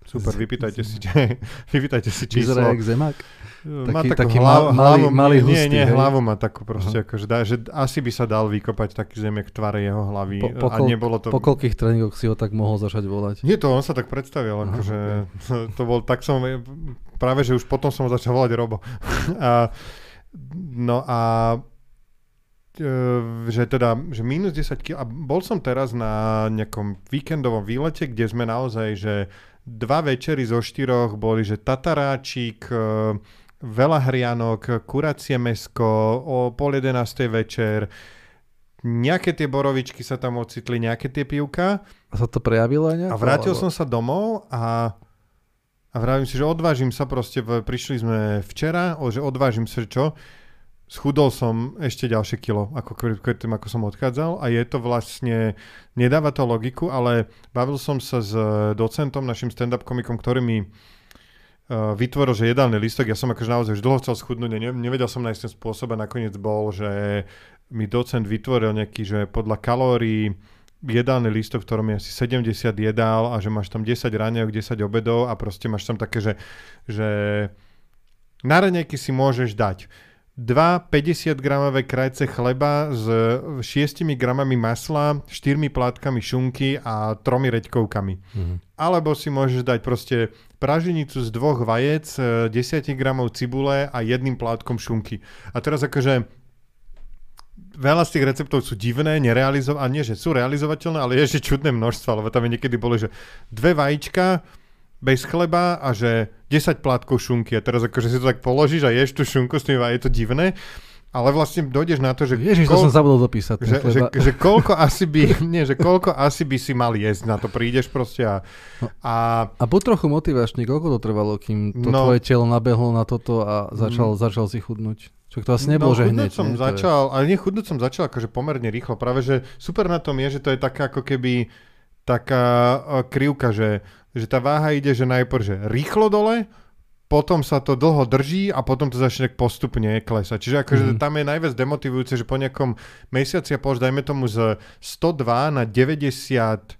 Super, vypýtajte si, [laughs] vypýtajte si číslo. Vyzerá jak zemak? Má taký, taký hlavu, malý, malý hustý, Nie, nie, hlavu má takú proste, uh-huh. akože dá, že asi by sa dal vykopať taký zemiek v tvare jeho hlavy. Po, po, a nebolo to... po koľkých tréningoch si ho tak mohol začať volať? Nie to, on sa tak predstavil, uh-huh. akože [laughs] to bol, tak som, práve že už potom som ho začal volať Robo. [laughs] a, no a e, že teda, že minus 10 kg. A bol som teraz na nejakom víkendovom výlete, kde sme naozaj, že dva večery zo štyroch boli, že Tataráčik, e, veľa hrianok, kuracie mesko, o pol jedenástej večer, nejaké tie borovičky sa tam ocitli, nejaké tie pivka. A sa to prejavilo aj nejako? A vrátil alebo... som sa domov a, a vravím si, že odvážim sa proste, prišli sme včera, že odvážim sa, čo, schudol som ešte ďalšie kilo, ako, tým, ako som odchádzal. A je to vlastne, nedáva to logiku, ale bavil som sa s docentom, našim stand-up komikom, ktorý mi uh, vytvoril, že jedálny listok, ja som akože naozaj už dlho chcel schudnúť, ne, nevedel som nájsť ten spôsob a nakoniec bol, že mi docent vytvoril nejaký, že podľa kalórií jedálny listok, v ktorom je asi 70 jedál a že máš tam 10 ráňajok, 10 obedov a proste máš tam také, že, že na si môžeš dať 2 50 gramové krajce chleba s 6 gramami masla, 4 plátkami šunky a 3 reďkovkami. Mm-hmm. Alebo si môžeš dať proste praženicu z dvoch vajec, 10 gramov cibule a jedným plátkom šunky. A teraz akože veľa z tých receptov sú divné, nerealizované, nie, že sú realizovateľné, ale je ešte čudné množstvo, lebo tam je niekedy bolo, že dve vajíčka, bez chleba a že 10 plátkov šunky a teraz akože si to tak položíš a ješ tú šunku s tým a je to divné. Ale vlastne dojdeš na to, že... Ježiš, kol... to som zabudol dopísať. Že, že, že, koľko [laughs] asi by, nie, že koľko asi by si mal jesť, na to prídeš proste a... No. A, a buď trochu motivačný, koľko to trvalo, kým to no, tvoje telo nabehlo na toto a začal, mm. začal si chudnúť? Čo to asi nebolo, no, že hneď. som ne? začal, ale nie chudnúť som začal akože pomerne rýchlo. Práve, že super na tom je, že to je taká ako keby taká krivka, že že tá váha ide, že najprv, že rýchlo dole, potom sa to dlho drží a potom to začne postupne klesať. Čiže akože mm. tam je najviac demotivujúce, že po nejakom mesiaci a pol, dajme tomu z 102 na 98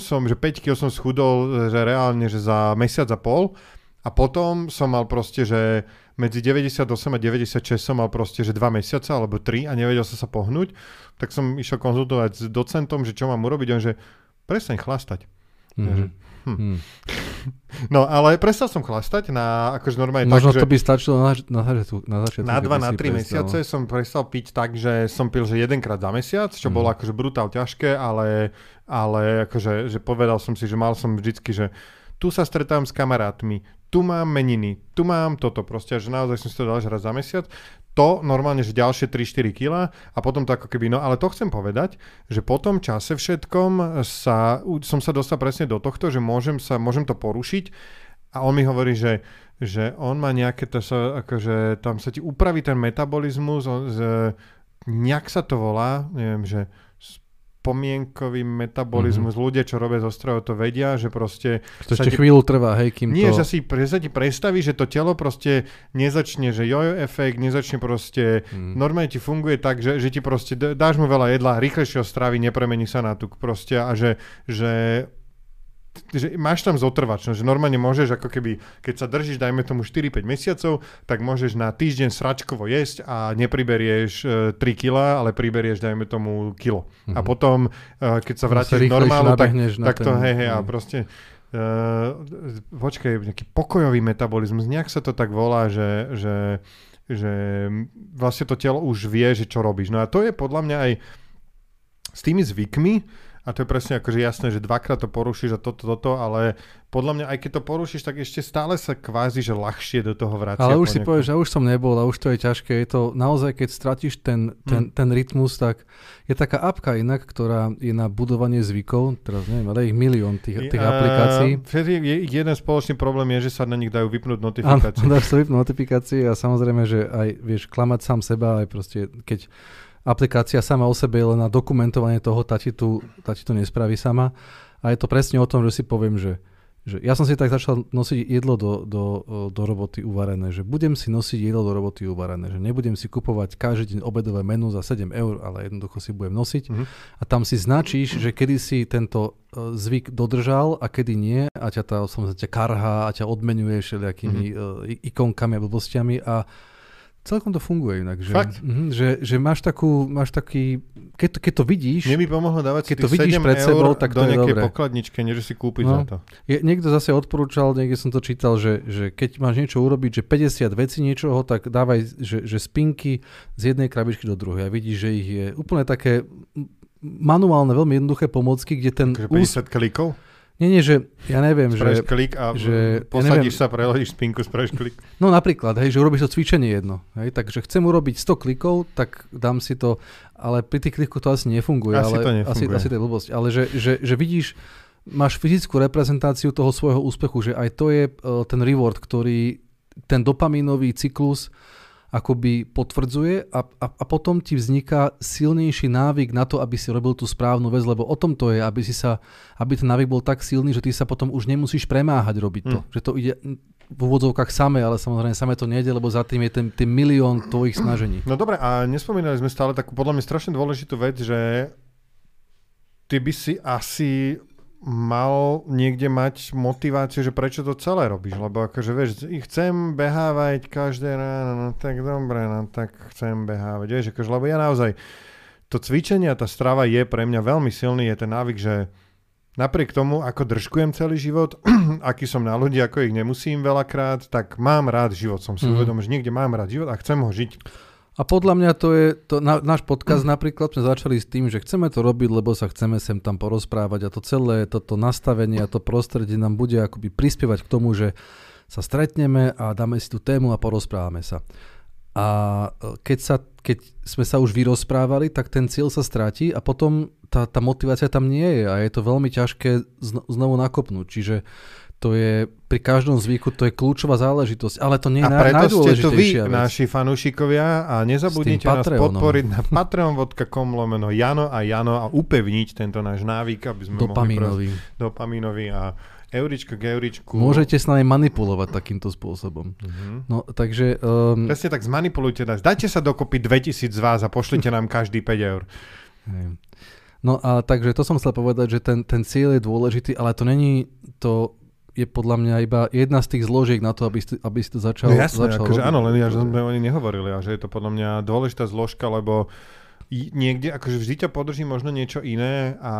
som, že 5 kg som schudol, že reálne, že za mesiac a pol a potom som mal proste, že medzi 98 a 96 som mal proste, že 2 mesiace alebo 3 a nevedel som sa pohnúť, tak som išiel konzultovať s docentom, že čo mám urobiť, on že prestaň chlastať. Mm-hmm. Hm. Hmm. [laughs] No, ale prestal som chlastať na akože normálne Možno tak, to by stačilo na, na, na začiatku. Na 2, na 3 mesiace som prestal piť tak, že som pil že jedenkrát za mesiac, čo hmm. bolo akože brutál ťažké, ale, ale akože že povedal som si, že mal som vždycky, že tu sa stretám s kamarátmi, tu mám meniny, tu mám toto. Proste, že naozaj som si to dal raz za mesiac. To normálne, že ďalšie 3-4 kg a potom to ako keby, no ale to chcem povedať, že po tom čase všetkom sa, som sa dostal presne do tohto, že môžem, sa, môžem to porušiť. A on mi hovorí, že, že on má nejaké, to sa, akože tam sa ti upraví ten metabolizmus, on, z, nejak sa to volá, neviem, že spomienkový metabolizmus. Mm-hmm. Ľudia, čo robia zo strojov, to vedia, že proste... To ešte ti... chvíľu trvá, hej, kým Nie, to... že si, sa ti predstaví, že to telo proste nezačne, že jojo efekt, nezačne proste... Mm. Normálne ti funguje tak, že, že ti proste dáš mu veľa jedla, rýchlejšie stravy, nepremení sa na tuk proste a že, že že máš tam zotrvačnosť, že normálne môžeš ako keby, keď sa držíš, dajme tomu 4-5 mesiacov, tak môžeš na týždeň sračkovo jesť a nepriberieš e, 3 kg, ale priberieš, dajme tomu, kilo. Mm-hmm. A potom, e, keď sa vrátiš k normálu, tak, tak to hej, hej, a proste Uh, počkaj, nejaký pokojový metabolizmus, nejak sa to tak volá, že, že, že vlastne to telo už vie, že čo robíš. No a to je podľa mňa aj s tými zvykmi, a to je presne akože jasné, že dvakrát to porušíš a toto, toto, ale podľa mňa aj keď to porušíš, tak ešte stále sa kvázi, že ľahšie do toho vracia. Ale už si povieš, že už som nebol a už to je ťažké. Je to naozaj, keď stratíš ten, ten, hmm. ten rytmus, tak je taká apka inak, ktorá je na budovanie zvykov, teraz neviem, ale ich milión tých, tých uh, aplikácií. Je, jeden spoločný problém je, že sa na nich dajú vypnúť notifikácie. [laughs] Áno, dáš sa vypnúť notifikácie a samozrejme, že aj vieš klamať sám seba, aj proste keď aplikácia sama o sebe len na dokumentovanie toho, tá ti, tu, tá ti to nespraví sama. A je to presne o tom, že si poviem, že, že ja som si tak začal nosiť jedlo do, do, do roboty uvarené, že budem si nosiť jedlo do roboty uvarené, že nebudem si kupovať každý deň obedové menu za 7 eur, ale jednoducho si budem nosiť. Mm-hmm. A tam si značíš, že kedy si tento e, zvyk dodržal a kedy nie a ťa tá ťa karhá a ťa odmenuje všelijakými mm-hmm. ikonkami a blbostiami a Celkom to funguje inak. Že, Fakt? Mm, že, že máš, takú, máš taký, keď to, keď to vidíš... Mne by pomohlo dávať keď to vidíš pred sebou, tak do to nejakej dobré. pokladničke, než si kúpiť no. za to. Je, niekto zase odporúčal, niekde som to čítal, že, že keď máš niečo urobiť, že 50 vecí niečoho, tak dávaj, že, že spinky z jednej krabičky do druhej. A vidíš, že ich je úplne také manuálne, veľmi jednoduché pomocky, kde ten... 50 ús... klikov? Nie, nie, že ja neviem, spravíš že... klik a že, posadíš ja neviem, sa, prehodíš spinku, spravíš klik. No napríklad, hej, že urobíš to cvičenie jedno. Hej, takže chcem urobiť 100 klikov, tak dám si to, ale pri tých klikoch to asi nefunguje. Asi ale, to nefunguje. Asi, asi to je blbosť. Ale že, že, že vidíš, máš fyzickú reprezentáciu toho svojho úspechu, že aj to je uh, ten reward, ktorý, ten dopamínový cyklus, akoby potvrdzuje a, a, a potom ti vzniká silnejší návyk na to, aby si robil tú správnu vec, lebo o tom to je, aby, si sa, aby ten návyk bol tak silný, že ty sa potom už nemusíš premáhať robiť to. Mm. Že to ide v úvodzovkách samé, ale samozrejme samé to nejde, lebo za tým je ten, ten milión tvojich snažení. No dobre, a nespomínali sme stále takú podľa mňa strašne dôležitú vec, že ty by si asi mal niekde mať motiváciu, že prečo to celé robíš, lebo akože vieš, chcem behávať každé ráno, no tak dobre, no tak chcem behávať, vieš, akože, lebo ja naozaj, to cvičenie a tá strava je pre mňa veľmi silný, je ten návyk, že napriek tomu, ako držkujem celý život, [clears throat] aký som na ľudí, ako ich nemusím veľakrát, tak mám rád život, som si mm. uvedomil, že niekde mám rád život a chcem ho žiť. A podľa mňa to je, to, na, náš podcast mm. napríklad sme začali s tým, že chceme to robiť, lebo sa chceme sem tam porozprávať a to celé, toto nastavenie a to prostredie nám bude akoby prispievať k tomu, že sa stretneme a dáme si tú tému a porozprávame sa. A e, keď, sa, keď sme sa už vyrozprávali, tak ten cieľ sa stratí a potom tá, tá motivácia tam nie je a je to veľmi ťažké znovu nakopnúť. Čiže to je pri každom zvyku, to je kľúčová záležitosť, ale to nie je a preto ste tu vy, vec. naši fanúšikovia a nezabudnite nás podporiť na patreon.com lomeno Jano a Jano a upevniť tento náš návyk, aby sme dopamínový. mohli dopamínový a euričko k euričku. Môžete s nami manipulovať takýmto spôsobom. Uh-huh. No, takže... Um... Presne tak, zmanipulujte nás. Dajte sa dokopy 2000 z vás a pošlite nám každý 5 eur. No a takže to som chcel povedať, že ten, ten cieľ je dôležitý, ale to není to je podľa mňa iba jedna z tých zložiek na to, aby si, aby si to začal, no jasné, začal akože áno, len ja, že sme o nej nehovorili a že je to podľa mňa dôležitá zložka, lebo niekde, akože vždy ťa podrží možno niečo iné a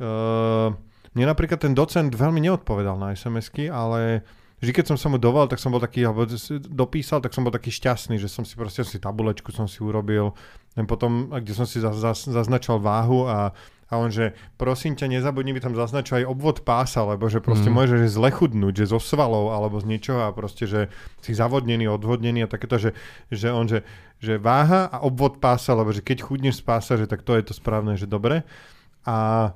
uh, mne napríklad ten docent veľmi neodpovedal na SMS-ky, ale vždy, keď som sa mu doval, tak som bol taký, alebo dopísal, tak som bol taký šťastný, že som si proste si tabulečku som si urobil, len potom, kde som si zaznačal váhu a a on, že prosím ťa, nezabudni mi tam zaznačovať aj obvod pása, lebo že proste mm. môžeš zle chudnúť, že zo svalov alebo z niečoho a proste, že si zavodnený, odvodnený a takéto, že, že on, že, že váha a obvod pása, lebo že keď chudneš z pása, že tak to je to správne, že dobre. A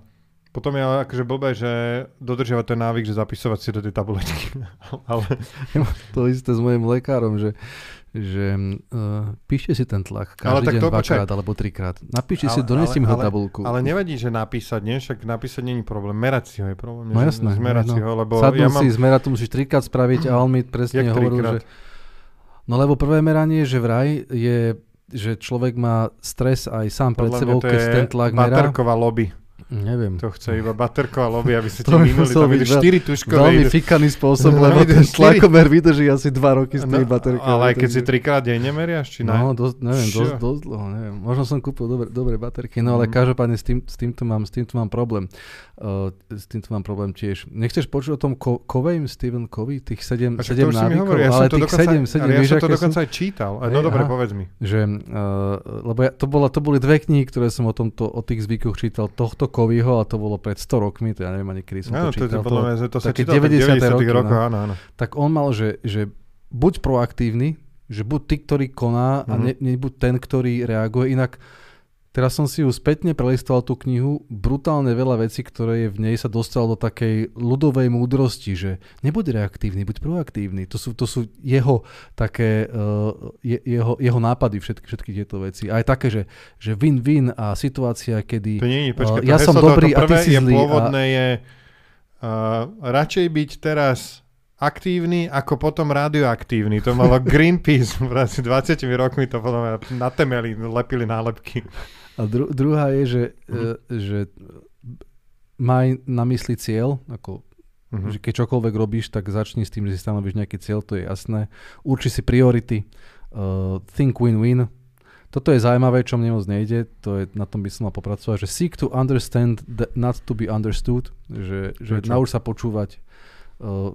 potom je akože blbé, že dodržiavať ten návyk, že zapisovať si do tej tabulečky. [laughs] Ale... To isté s mojim lekárom, že že uh, píšte si ten tlak každý ale tak deň to, dvakrát alebo trikrát. Napíšte si, donesie mi ho tabulku. Ale nevadí, že napísať, nie? Však napísať není problém. Merať si ho je problém. No jasné. Zmerať no. si ho, lebo Sadnú ja mám... si, zmerať to musíš trikrát spraviť a on mi presne hovoril, že... No lebo prvé meranie, že vraj je, že človek má stres aj sám pred sebou, keď ten tlak merá. lobby. Neviem. To chce iba baterko a lobby, aby ste ti minuli. To byť 4 tuškové. Veľmi fikaný spôsob, lebo ten tlakomer vydrží asi 2 roky s tými no, baterkami. Ale aj keď si trikrát deň nemeriaš, či No, dosť, neviem, dosť, dosť dlho, neviem. Možno som kúpil dobré, dobré baterky, no ale mm. každopádne s, tým, s, týmto mám, s týmto mám problém. Uh, s týmto mám problém tiež. Nechceš počuť o tom Co- Covey, Stephen Covey, tých 7, 7 návykov, ja ale tých dokonca, 7, 7, ale ja som to dokonca aj čítal. No dobre, povedz mi. Že, uh, lebo to boli dve knihy, ktoré som o, tomto, o tých zvykoch čítal. Tohto Coveyho a to bolo pred 100 rokmi, to ja neviem ani kedy som no, to čítal. To, to, to, to sa čítal 90. 90. roky, rokov, no. áno, áno. Tak on mal, že, že buď proaktívny, že buď ty, ktorý koná mm-hmm. a mhm. ne, nebuď ten, ktorý reaguje. Inak teraz som si ju spätne prelistoval tú knihu, brutálne veľa vecí, ktoré je v nej sa dostalo do takej ľudovej múdrosti, že nebuď reaktívny, buď proaktívny. To sú, to sú jeho také, uh, je, jeho, jeho nápady, všetky, všetky tieto veci. Aj také, že, že win-win a situácia, kedy to nie, počkaj, uh, ja som dobrý to, to a ty si zlý. Je pôvodné a... je uh, radšej byť teraz aktívny ako potom radioaktívny. To malo [laughs] Greenpeace asi 20 rokmi to potom natemeli, lepili nálepky. A dru- druhá je, že, mm-hmm. uh, že maj na mysli cieľ, ako mm-hmm. že keď čokoľvek robíš, tak začni s tým, že si stanovíš nejaký cieľ, to je jasné. Urči si priority, uh, think win-win. Toto je zaujímavé, čo mne moc nejde, to je, na tom by som mal popracovať, že seek to understand, not to be understood, že, že nauč sa počúvať,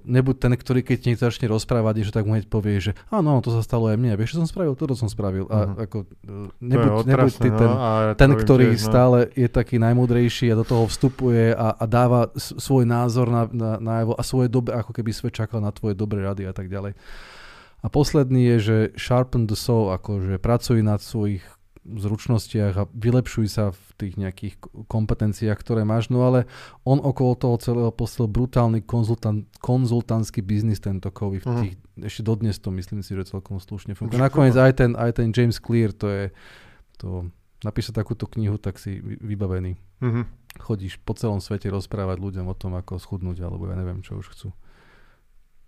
nebuď ten, ktorý keď niekto začne rozprávať, že tak mu hneď povie, že áno, to sa stalo aj mne, vieš, čo som spravil, toto som spravil. A uh-huh. ako, uh, nebuď, otrasné, nebuď ty ten, no, ten ktorý tiež, no. stále je taký najmúdrejší a do toho vstupuje a, a dáva svoj názor na, na, na jeho, a svoje dobe, ako keby svet čakal na tvoje dobré rady a tak ďalej. A posledný je, že sharpen the saw, akože pracuj nad svojich zručnostiach a vylepšuj sa v tých nejakých kompetenciách, ktoré máš. No ale on okolo toho celého poslal brutálny konzultant, konzultantský biznis tento kovy. V mhm. tých. Ešte dodnes to myslím si, že celkom slušne funguje. Nakoniec aj ten, aj ten James Clear, to je to, napísať takúto knihu, tak si vybavený. Uh-huh. Chodíš po celom svete rozprávať ľuďom o tom, ako schudnúť, alebo ja neviem, čo už chcú.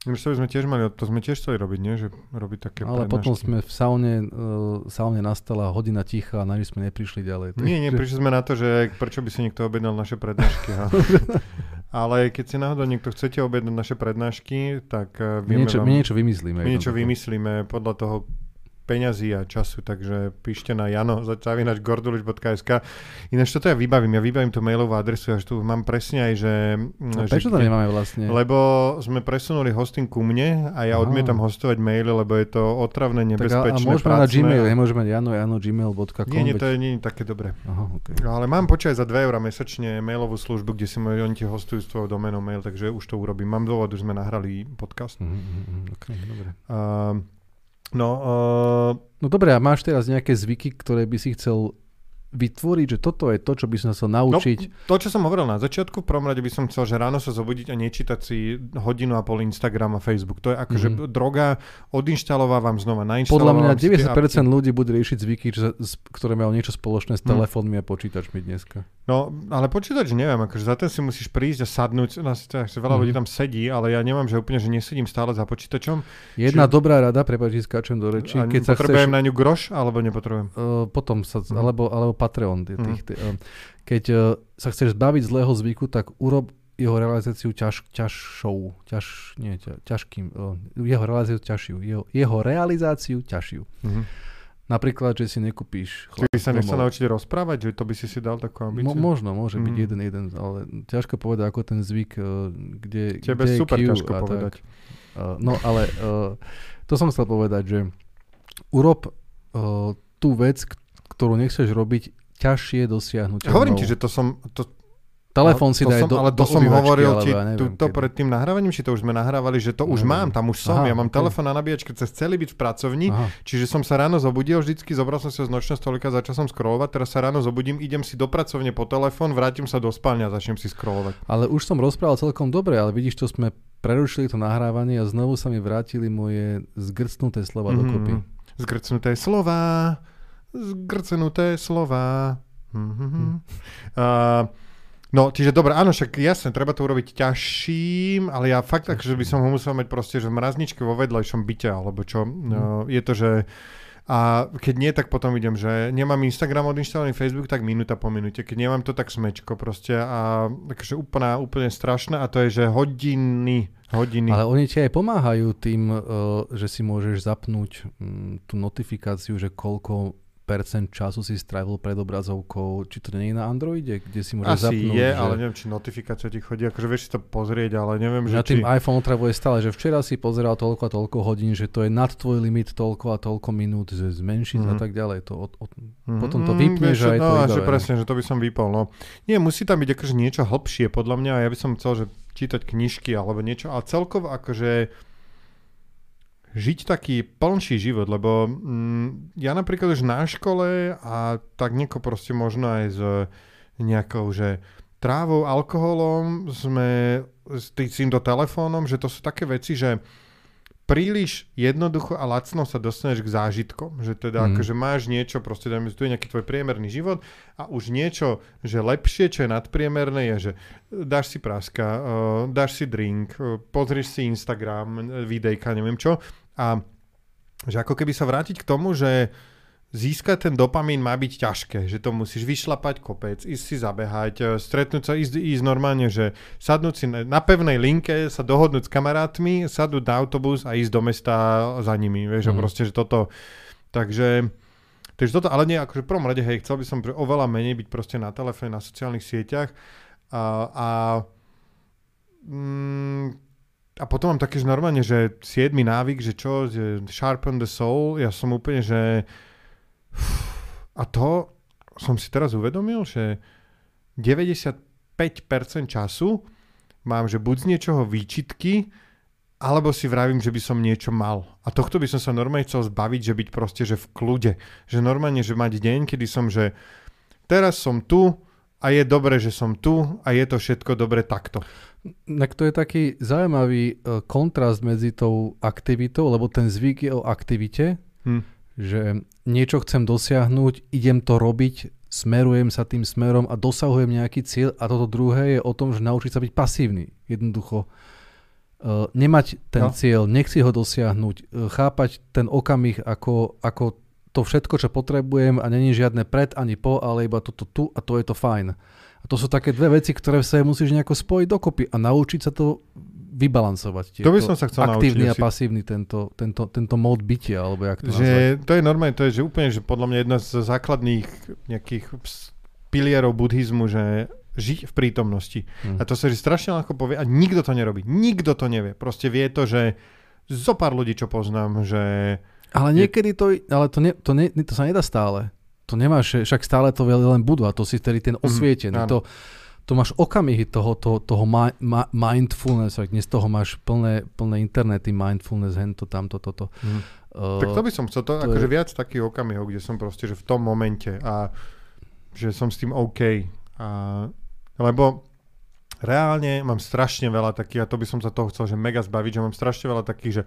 Už sme tiež mali, to sme tiež chceli robiť, nie? Že robiť také Ale prednášky. potom sme v saune, uh, saune nastala hodina ticha a na sme neprišli ďalej. Nie, nie, prišli sme na to, že prečo by si niekto objednal naše prednášky. Ale [laughs] keď si náhodou niekto chcete objednať naše prednášky, tak uh, My vieme niečo, vám... my niečo vymyslíme. My niečo vymyslíme podľa toho peňazí a času, takže píšte na jano zavinač gordulič.sk. Ináč toto ja vybavím, ja vybavím tú mailovú adresu, ja tu mám presne aj, že... A že prečo to nemáme vlastne? Lebo sme presunuli hosting ku mne a ja Aha. odmietam hostovať maily, lebo je to otravné, tak a, a nebezpečné, môžeme pracné. Gmail, nemôžeme mať jano, jano, gmail.com. Nie, nie, to je nie je také dobré. Aha, okay. Ale mám počať za 2 eurá mesačne mailovú službu, kde si môj, oni ti hostujú s tvojou domenou mail, takže už to urobím. Mám dôvod, už sme nahrali podcast. Mhm, mhm, mhm, okay, dobre. Uh, no, uh, No dobre, a máš teraz nejaké zvyky, ktoré by si chcel vytvoriť, že toto je to, čo by som sa naučiť. No, to, čo som hovoril na začiatku, v prvom rade by som chcel, že ráno sa zobudiť a nečítať si hodinu a pol Instagram a Facebook. To je Mhm. mm-hmm. droga, odinštalovávam znova, Podľa nainštalovávam mňa si tie 90% apky. ľudí bude riešiť zvyky, čo, ktoré majú niečo spoločné s Hm. telefónmi a počítačmi dneska. No, ale počítač neviem, akože za ten si musíš prísť a sadnúť, síce veľa Mhm. ľudí tam sedí, ale ja nemám, že úplne, že nesedím stále za počítačom. Jedna Či- dobrá rada, prepáč, že skáčem do rečí, a keď sa potrebujem chceš... na ňu groš, alebo nepotrebujem? Uh, potom sa, Mhm. alebo, alebo Patreon. Tých, Mhm. tých, tých, uh, keď uh, sa chceš zbaviť zlého zvyku, tak urob jeho realizáciu ťaž, ťažšou. Ťaž, nie, ťa, ťažkým. Uh, jeho realizáciu ťažšiu. Jeho, jeho realizáciu ťažšiu. Mhm. Napríklad, že si nekúpíš Ty by sa nechcel naučiť rozprávať, že to by si si dal takú ambíciu? Mo, možno, môže byť Mhm. jeden, jeden, ale ťažko povedať, ako ten zvyk, kde, Tebe kde je super Q ťažko tak. povedať. Uh, no ale uh, to som chcel povedať, že urob uh, tú vec, ktorú nechceš robiť, ťažšie dosiahnuť. Hovorím ti, že to som... To, Telefón si to daj som, do, ale to do som hovoril ti ja neviem tuto kedy. pred tým nahrávaním, či to už sme nahrávali, že to už Neviem. mám, tam už som, Aha, ja mám ok. telefón na nabíjačke cez celý byt v pracovni, Aha. čiže som sa ráno zobudil vždycky, zobral som si ho z nočného stolika, začal som scrollovať, teraz sa ráno zobudím, idem si do pracovne po telefón, vrátim sa do spálne a začnem si scrollovať. Ale už som rozprával celkom dobre, ale vidíš, to sme prerušili to nahrávanie a znovu sa mi vrátili moje zgrcnuté slova Mhm. dokopy. Zgrcnuté slova, zgrcnuté slova. Mhm. Uh, no, čiže dobre, áno, však jasne, treba to urobiť ťažším, ale ja fakt, že by som ho musel mať proste, že v mrazničke vo vedľajšom byte, alebo čo. No, je to, že a keď nie, tak potom idem, že nemám Instagram odinštalovaný Facebook, tak minúta po minúte. Keď nemám to, tak smečko proste. A takže úplne, úplne strašné. A to je, že hodiny, hodiny. Ale oni ti aj pomáhajú tým, uh, že si môžeš zapnúť mm, tú notifikáciu, že koľko percent času si strávil pred obrazovkou. Či to nie je na Androide, kde si môžeš Asi zapnúť, je, že... ale neviem, či notifikácia ti chodí. Akože vieš si to pozrieť, ale neviem, že Na či... tým iPhone otravuje stále, že včera si pozeral toľko a toľko hodín, že to je nad tvoj limit toľko a toľko minút, že zmenšiť a Mhm. tak ďalej. To od, od, Mhm, potom to vypneš čo, a je to no, že presne, že to by som vypol. No. Nie, musí tam byť akože niečo hlbšie, podľa mňa. Ja by som chcel, že čítať knižky alebo niečo, ale celkovo akože žiť taký plnší život, lebo mm, ja napríklad už na škole a tak nieko proste možno aj s nejakou, že trávou, alkoholom sme s tý- s týmto telefónom, že to sú také veci, že príliš jednoducho a lacno sa dostaneš k zážitkom. Že teda mm. akože máš niečo, proste dajme, tu je nejaký tvoj priemerný život a už niečo, že lepšie, čo je nadpriemerné, je, že dáš si praska, uh, dáš si drink, uh, pozrieš si Instagram, videjka, neviem čo. A že ako keby sa vrátiť k tomu, že získať ten dopamín má byť ťažké, že to musíš vyšlapať kopec, ísť si zabehať, e, stretnúť sa, ísť, ísť normálne, že sadnúť si na, pevnej linke, sa dohodnúť s kamarátmi, sadnúť na autobus a ísť do mesta za nimi, vieš, mm. Proste, že toto, takže, takže toto, ale nie, akože v prvom rade, hej, chcel by som oveľa menej byť proste na telefóne, na sociálnych sieťach a, a mm, a potom mám také, že normálne, že 7 návyk, že čo, že sharpen the soul, ja som úplne, že a to som si teraz uvedomil, že 95% času mám, že buď z niečoho výčitky, alebo si vravím, že by som niečo mal. A tohto by som sa normálne chcel zbaviť, že byť proste, že v kľude. Že normálne, že mať deň, kedy som, že teraz som tu a je dobre, že som tu a je to všetko dobre takto. Tak to je taký zaujímavý uh, kontrast medzi tou aktivitou, lebo ten zvyk je o aktivite, Hm. že niečo chcem dosiahnuť, idem to robiť, smerujem sa tým smerom a dosahujem nejaký cieľ a toto druhé je o tom, že naučiť sa byť pasívny. Jednoducho Uh, nemať ten No. cieľ, nechci ho dosiahnuť, uh, chápať ten okamih ako, ako to všetko, čo potrebujem a není žiadne pred ani po, ale iba toto tu a to je to fajn. A to sú také dve veci, ktoré sa musíš nejako spojiť dokopy a naučiť sa to vybalancovať. To by som sa chcel Aktívny naučiť a pasívny tento, tento, tento mód bytia, alebo jak to nazvať. Že to je normálne, to je že úplne, že podľa mňa jedna z základných nejakých pilierov buddhizmu, že žiť v prítomnosti. Hm. A to sa že strašne ľahko povie a nikto to nerobí. Nikto to nevie. Proste vie to, že zo pár ľudí, čo poznám, že... Ale niekedy to, ale to, ne, to, ne, to sa nedá stále. To nemáš, však stále to len budú a to si tedy ten osvietený. áno. to, to máš okamihy toho, toho, toho mi, ma, mindfulness, ak dnes toho máš plné, plné internety, mindfulness, hento, tamto, toto. Hm. Uh, Tak to by som chcel, to, to akože je- viac takých okamihov, kde som proste, že v tom momente a že som s tým OK. A, lebo reálne mám strašne veľa takých, a to by som sa toho chcel, že mega zbaviť, že mám strašne veľa takých, že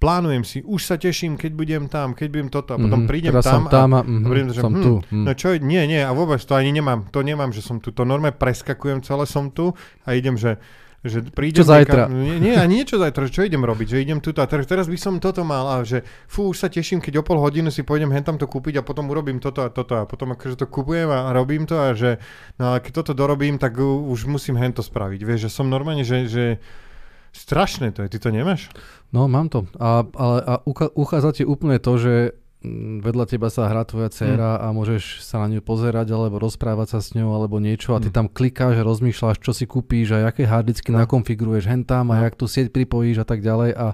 plánujem si, už sa teším, keď budem tam, keď budem toto a potom mhm, prídem tam, som tam a, mhm, a prídem, že som hm, tu. hm. No čo, nie, nie, a vôbec to ani nemám, to nemám, že som tu, to normálne preskakujem celé som tu a idem, že, že prídem... Čo zajtra? nie, nie, ani niečo zajtra, čo idem robiť, že idem tu a teraz, teraz by som toto mal a že fú, už sa teším, keď o pol hodinu si pôjdem hen tam to kúpiť a potom urobím toto a toto a potom akože to kupujem a, robím to a že no ale keď toto dorobím, tak už musím hen to spraviť, vieš, že som normálne, že, že strašné to je, ty to nemáš? No, mám to. A, ale a ucha- uchádza ti úplne to, že mm, vedľa teba sa hrá tvoja dcéra Hm. a môžeš sa na ňu pozerať alebo rozprávať sa s ňou alebo niečo a ty Hm. tam klikáš a rozmýšľaš, čo si kúpíš a aké harddicky No. nakonfiguruješ hen tam a No. jak tu sieť pripojíš a tak ďalej a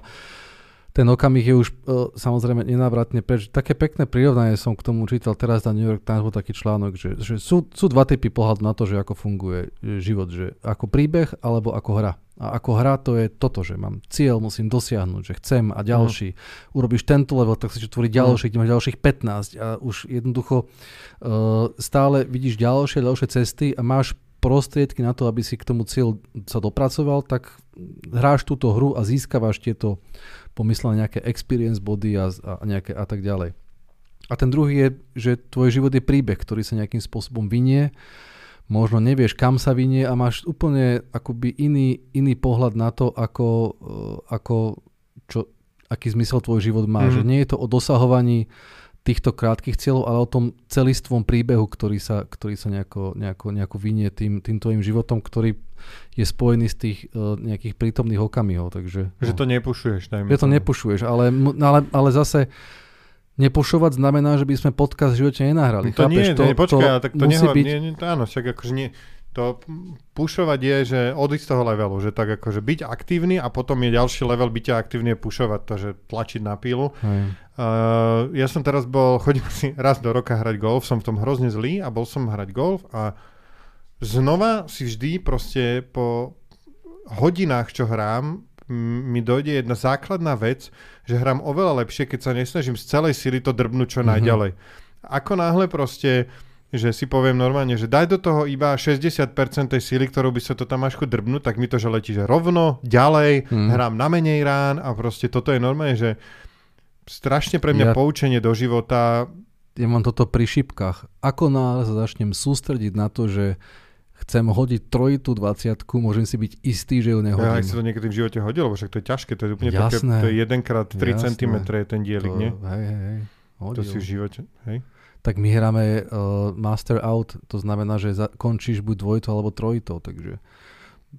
ten okamih je už uh, samozrejme nenávratne preč. Také pekné prirovnanie som k tomu čítal teraz na New York Times bol taký článok, že, že sú, sú dva typy pohľadu na to, že ako funguje e, život, že ako príbeh alebo ako hra. A ako hra to je toto, že mám cieľ, musím dosiahnuť, že chcem a ďalší. Urobíš tento level, tak sa ti tvorí ďalší, kde máš ďalších 15 a už jednoducho uh, stále vidíš ďalšie, ďalšie cesty a máš prostriedky na to, aby si k tomu cieľu sa dopracoval, tak hráš túto hru a získavaš tieto pomyslené nejaké experience body a, a, nejaké a tak ďalej. A ten druhý je, že tvoj život je príbeh, ktorý sa nejakým spôsobom vynie. Možno nevieš, kam sa vynie a máš úplne akoby iný, iný pohľad na to, ako, eh, ako čo, aký zmysel tvoj život má. Mhm. Že nie je to o dosahovaní týchto krátkých cieľov, ale o tom celistvom príbehu, ktorý sa, ktorý sa nejako, nejako, nejako vynie tým, tým tvojim životom, ktorý je spojený z tých uh, nejakých prítomných okamihov. Takže, Že no. to nepušuješ, dajme Že to nepušuješ, ale, ale, ale zase nepušovať znamená, že by sme podcast v živote nenahrali. To nie, Chápeš? to, nie, počkaj, ale tak to musí nehovor, byť... nie, nie, to áno, však akože nie, to pušovať je, že odísť z toho levelu, že tak akože byť aktívny a potom je ďalší level byť aktívny je pušovať to, že tlačiť na pílu. Hej. Uh, ja som teraz bol, chodím si raz do roka hrať golf, som v tom hrozne zlý a bol som hrať golf a znova si vždy proste po hodinách, čo hrám, mi dojde jedna základná vec, že hrám oveľa lepšie, keď sa nesnažím z celej sily to drbnúť čo Mhm. najďalej. Ako náhle proste že si poviem normálne, že daj do toho iba 60% tej síly, ktorou by sa to tam až drbnúť, tak mi to, že letí, že rovno, ďalej, Mhm. hrám na menej rán a proste toto je normálne, že strašne pre mňa Ja- poučenie do života. Ja mám toto pri šipkách. Ako náhle sa začnem sústrediť na to, že chcem hodiť trojitú 20 môžem si byť istý, že ju Ja nehodím. aj si to niekedy v živote hodil, lebo však to je ťažké, to je úplne také, Jasné. to je 1x3 Jasné. cm je ten dielik, nie? Hej, hej, hej. To Hodil. si v živote, hej? Tak my hráme uh, master out, to znamená, že za, končíš buď dvojitou alebo trojitou, takže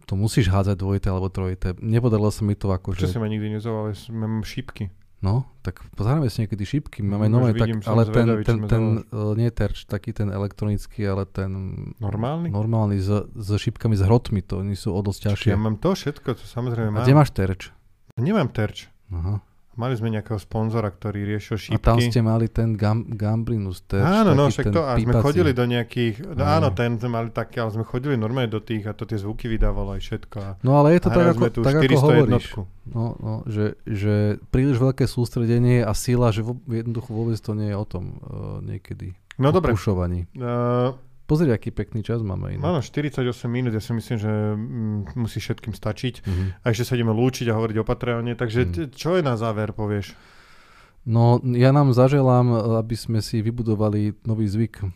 to musíš hádzať dvojité alebo trojité. Nepodarilo sa mi to ako, Čo že... si ma nikdy nezoval, ja som- mám šípky. No, tak pozrieme si niekedy šípky. Máme No, nové, tak, vidím, ale ten, zvedavý, ten, ten uh, nie terč, taký ten elektronický, ale ten Normálny? normálny s, s šípkami s hrotmi, to oni sú o dosť ťažšie. Ja mám to všetko, to samozrejme A mám. kde máš terč? Nemám terč. Aha. Mali sme nejakého sponzora, ktorý riešil A šípky. tam ste mali ten gam, Gambrinus terč. Áno, no, taký však to, a sme chodili do nejakých, no, Áno. ten sme mali také, ale sme chodili normálne do tých a to tie zvuky vydávalo aj všetko. A No ale je to tak, ako, tak ako 400 hovoríš. jednotku. No, no, že, že príliš veľké sústredenie a sila, že vo, jednoducho vôbec to nie je o tom uh, niekedy. No dobre, pušovaní. uh, Pozri, aký pekný čas máme. Inak. áno, 48 minút, ja si myslím, že mm, musí všetkým stačiť. Mhm. A ešte sa ideme lúčiť a hovoriť o Patreone, takže Mm. čo je na záver, povieš? No, ja nám zaželám, aby sme si vybudovali nový zvyk.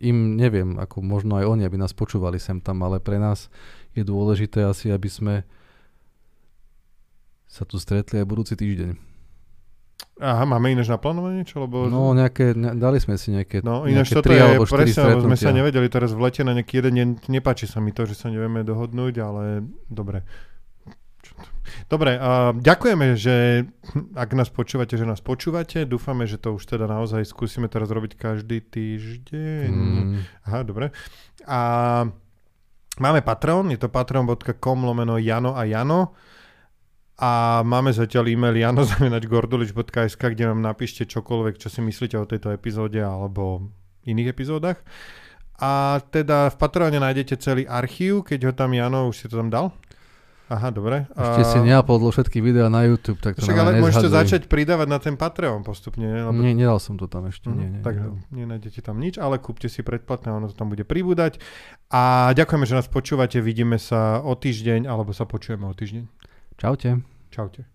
Im neviem, ako možno aj oni, aby nás počúvali sem tam, ale pre nás je dôležité asi, aby sme sa tu stretli aj budúci týždeň. Aha, máme ináč naplánované niečo? Lebo... No, nejaké, ne, dali sme si nejaké, No ináč nejaké toto je presne, lebo sme sa nevedeli teraz v lete na nejaký jeden deň, nepáči sa mi to, že sa nevieme dohodnúť, ale dobre. Dobre, a ďakujeme, že ak nás počúvate, že nás počúvate. Dúfame, že to už teda naozaj skúsime teraz robiť každý týždeň. Mm, Aha, dobre. A máme Patreon, je to patreon.com lomeno Jano a Jano. A máme zatiaľ e-mail jano.gordulič.sk, kde nám napíšte čokoľvek, čo si myslíte o tejto epizóde alebo iných epizódach. A teda v Patreone nájdete celý archív, keď ho tam Jano, už si to tam dal? Aha, dobre. ešte si neapodlo všetky videá na YouTube, tak to Však ale aj môžete začať pridávať na ten Patreon postupne. Lebo Nie, nedal som to tam ešte. Mhm, Nie, nie, tak nedal. nenájdete tam nič, ale kúpte si predplatné, ono to tam bude pribúdať. A ďakujeme, že nás počúvate, vidíme sa o týždeň, alebo sa počujeme o týždeň. Čaute. Čaute.